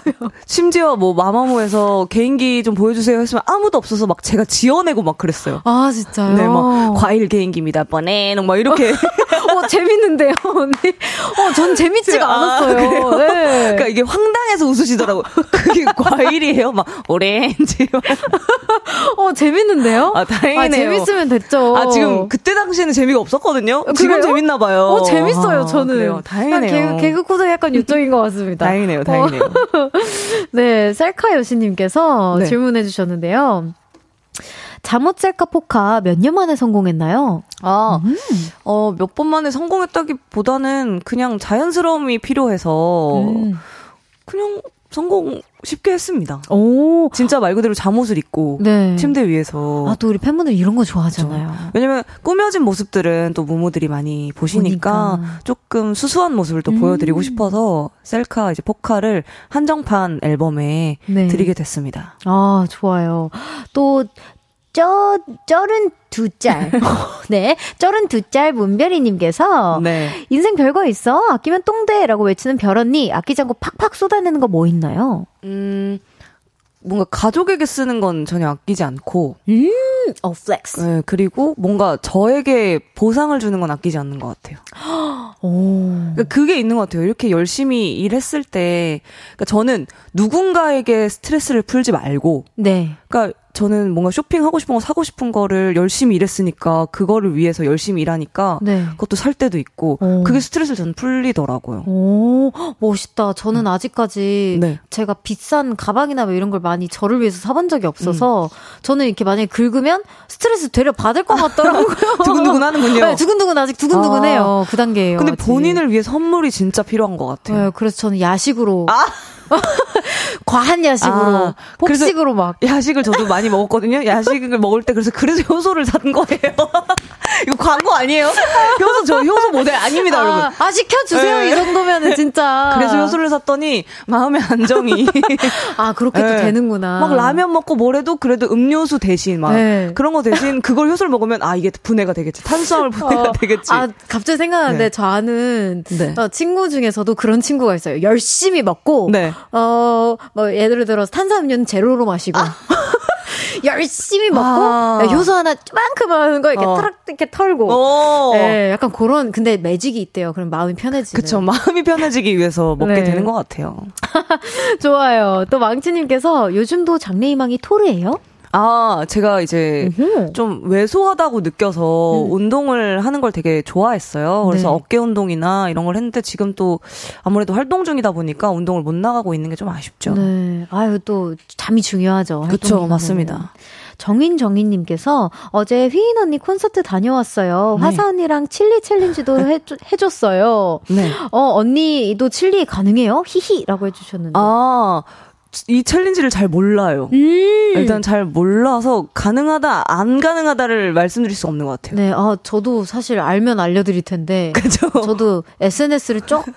심지어 뭐 마마무에서 개인기 좀 보여주세요 했으면 아무도 없어서 막 제가 지어내고 막 그랬어요. 아, 진짜요? 네, 막 과일 개인기입니다. 뻔해농 막 이렇게. 어, 재밌는데요, 언니. 어, 전 재밌지가 아, 않았어요. 네. 그러니까 이게 황당해서 웃으시더라고. 그게 과일이에요? 막 오렌지. 어, 재밌는데요? 아, 다행이네요. 아, 재밌으면 됐죠. 아, 지금 그때 당시에는 재미가 없었거든요. 지금 재밌나 봐요. 어, 재밌어요, 저는. 그래요. 다행이네요. 개그, 개그 코드 약간 유적인 것 같습니다. 다행이네요, 다행이네요. 어. 네, 셀카 여신님께서 네. 질문해 주셨는데요. 잠옷 셀카 포카 몇 번 만에 성공했나요? 아, 음. 어, 몇 번 만에 성공했다기 보다는 그냥 자연스러움이 필요해서 음. 그냥 성공 쉽게 했습니다. 오. 진짜 말 그대로 잠옷을 입고 네. 침대 위에서. 아, 또 우리 팬분들 이런 거 좋아하잖아요. 그렇죠. 왜냐면 꾸며진 모습들은 또 무무들이 많이 보시니까 보니까. 조금 수수한 모습을 또 음. 보여드리고 싶어서 셀카 이제 포카를 한정판 앨범에 네. 드리게 됐습니다. 아, 좋아요. 또 쩌, 쩔은 두 짤. 네. 쩔은 두 짤 문별이님께서. 네. 인생 별거 있어? 아끼면 똥대라고 외치는 별 언니. 아끼지 않고 팍팍 쏟아내는 거 뭐 있나요? 음, 뭔가 가족에게 쓰는 건 전혀 아끼지 않고. 음, 어, flex. 네, 그리고 뭔가 저에게 보상을 주는 건 아끼지 않는 것 같아요. 오. 그러니까 그게 있는 것 같아요. 이렇게 열심히 일했을 때, 그러니까 저는 누군가에게 스트레스를 풀지 말고. 네. 그러니까 저는 뭔가 쇼핑하고 싶은 거 사고 싶은 거를 열심히 일했으니까 그거를 위해서 열심히 일하니까 네. 그것도 살 때도 있고 오. 그게 스트레스를 저는 풀리더라고요. 오, 멋있다. 저는 음. 아직까지 네. 제가 비싼 가방이나 뭐 이런 걸 많이 저를 위해서 사본 적이 없어서 음. 저는 이렇게 만약에 긁으면 스트레스 되려 받을 것 같더라고요. 두근두근 하는군요. 네, 두근두근 아직 두근두근해요. 아. 그 단계예요. 근데 아직. 본인을 위해 선물이 진짜 필요한 것 같아요. 네, 그래서 저는 야식으로 아. 과한 야식으로 아, 폭식으로 막 야식을 저도 많이 먹었거든요. 야식을 먹을 때 그래서 그래서 효소를 산 거예요. 이거 광고 아니에요? 효소 저 효소 모델 아닙니다, 아, 여러분. 아 시켜 주세요. 네. 이 정도면은 진짜. 그래서 효소를 샀더니 마음의 안정이 아 그렇게 네. 또 되는구나. 막 라면 먹고 뭐래도 그래도 음료수 대신 막 네. 그런 거 대신 그걸 효소를 먹으면 아 이게 분해가 되겠지. 탄수화물 분해가 어, 되겠지. 아 갑자기 생각나는데 네. 저 아는 네. 어, 친구 중에서도 그런 친구가 있어요. 열심히 먹고 네. 어, 뭐, 예를 들어서 탄산음료는 제로로 마시고. 아. 열심히 먹고 아. 효소 하나 조만큼 거 이렇게 어. 털 이렇게 털고 어. 네, 약간 그런 근데 매직이 있대요. 그럼 마음이 편해지는. 그쵸 마음이 편해지기 위해서 먹게 네. 되는 것 같아요. 좋아요. 또 망치님께서 요즘도 장래희망이 토르예요? 아, 제가 이제 음흠. 좀 왜소하다고 느껴서 음. 운동을 하는 걸 되게 좋아했어요. 그래서 네. 어깨 운동이나 이런 걸 했는데 지금 또 아무래도 활동 중이다 보니까 운동을 못 나가고 있는 게 좀 아쉽죠. 네. 아유, 또 잠이 중요하죠. 그렇죠. 맞습니다. 정인정인님께서 어제 휘인 언니 콘서트 다녀왔어요. 네. 화사 언니랑 칠리 챌린지도 해, 해줬어요. 네. 어, 언니도 칠리 가능해요? 히히! 라고 해주셨는데. 아, 이 챌린지를 잘 몰라요. 음. 일단 잘 몰라서 가능하다, 안 가능하다를 말씀드릴 수 없는 것 같아요. 네, 아, 저도 사실 알면 알려드릴 텐데. 그죠? 저도 SNS를 조금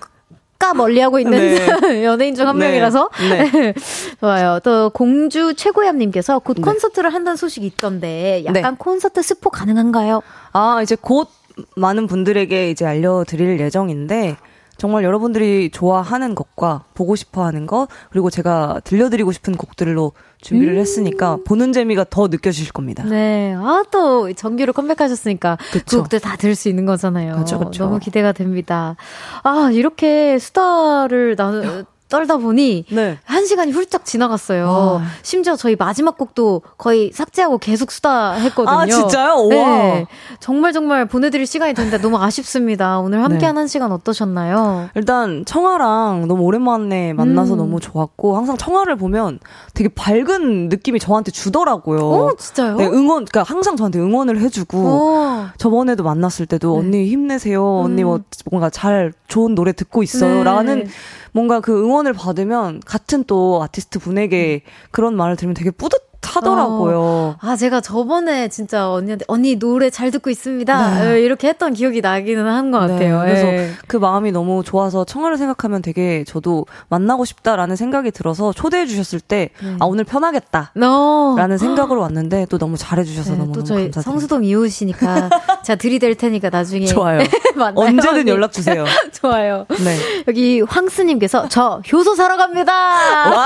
멀리 하고 있는 네. 연예인 중한 네. 명이라서 네. 좋아요. 또 공주 최고얌님께서 곧 네. 콘서트를 한다는 소식이 있던데 약간 네. 콘서트 스포 가능한가요? 아 이제 곧 많은 분들에게 이제 알려드릴 예정인데 정말 여러분들이 좋아하는 것과 보고 싶어 하는 것, 그리고 제가 들려드리고 싶은 곡들로 준비를 음. 했으니까 보는 재미가 더 느껴지실 겁니다. 네. 아, 또 정규로 컴백하셨으니까. 그 곡들 다 들을 수 있는 거잖아요. 그쵸, 그쵸. 너무 기대가 됩니다. 아, 이렇게 수다를 나 떨다 보니 네. 한 시간이 훌쩍 지나갔어요. 아. 심지어 저희 마지막 곡도 거의 삭제하고 계속 수다 했거든요. 아 진짜요? 네. 정말 정말 보내드릴 시간이 됐는데 너무 아쉽습니다. 오늘 함께한 네. 한 시간 어떠셨나요? 일단 청아랑 너무 오랜만에 만나서 음. 너무 좋았고 항상 청아를 보면 되게 밝은 느낌이 저한테 주더라고요. 오 진짜요? 네, 응원 그러니까 항상 저한테 응원을 해주고 오. 저번에도 만났을 때도 네. 언니 힘내세요. 언니 뭐 음. 뭔가 잘 좋은 노래 듣고 있어요라는 네. 뭔가 그 응원 을 받으면 같은 또 아티스트 분에게 그런 말을 들으면 되게 뿌듯 하더라고요. 어. 아, 제가 저번에 진짜 언니한테, 언니 노래 잘 듣고 있습니다. 네. 예, 이렇게 했던 기억이 나기는 한 것 같아요. 네. 그래서 네. 그 마음이 너무 좋아서 청아를 생각하면 되게 저도 만나고 싶다라는 생각이 들어서 초대해 주셨을 때, 네. 아, 오늘 편하겠다. No. 라는 생각으로 왔는데 또 너무 잘해 주셔서 네, 너무 또 저희 감사드립니다. 성수동 이웃이니까 제가 들이댈 테니까 나중에. 좋아요. 언제든 연락 주세요. 좋아요. 네. 여기 황스님께서 저 효소 사러 갑니다. 와.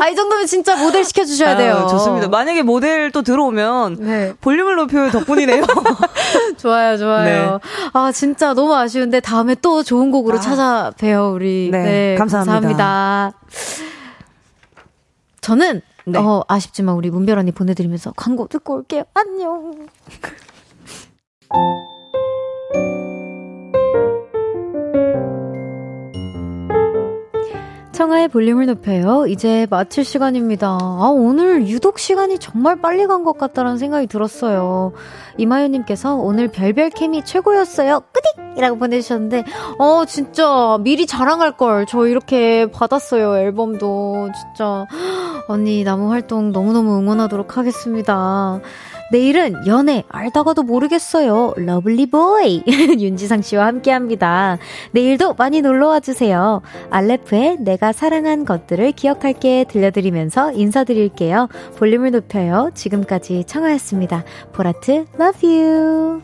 아, 이 정도면 진짜 모델 시켜주셔야 돼요. 아유, 좋습니다. 만약에 모델 또 들어오면 네. 볼륨을 높여 덕분이네요. 좋아요, 좋아요. 네. 아 진짜 너무 아쉬운데 다음에 또 좋은 곡으로 아. 찾아봬요 우리. 네, 네 감사합니다. 감사합니다. 저는 네. 어, 아쉽지만 우리 문별 언니 보내드리면서 광고 듣고 올게요. 안녕. 청하의 볼륨을 높여요. 이제 마칠 시간입니다. 아, 오늘 유독 시간이 정말 빨리 간 것 같다라는 생각이 들었어요. 이마유님께서 오늘 별별 케미 최고였어요. 끄딕! 이라고 보내주셨는데, 어, 진짜 미리 자랑할걸. 저 이렇게 받았어요. 앨범도. 진짜. 언니 남은 활동 너무너무 응원하도록 하겠습니다. 내일은 연애 알다가도 모르겠어요. lovely boy 윤지상 씨와 함께합니다. 내일도 많이 놀러와 주세요. 알레프의 내가 사랑한 것들을 기억할게 들려드리면서 인사드릴게요. 볼륨을 높여요. 지금까지 청하였습니다. 보라트 love you.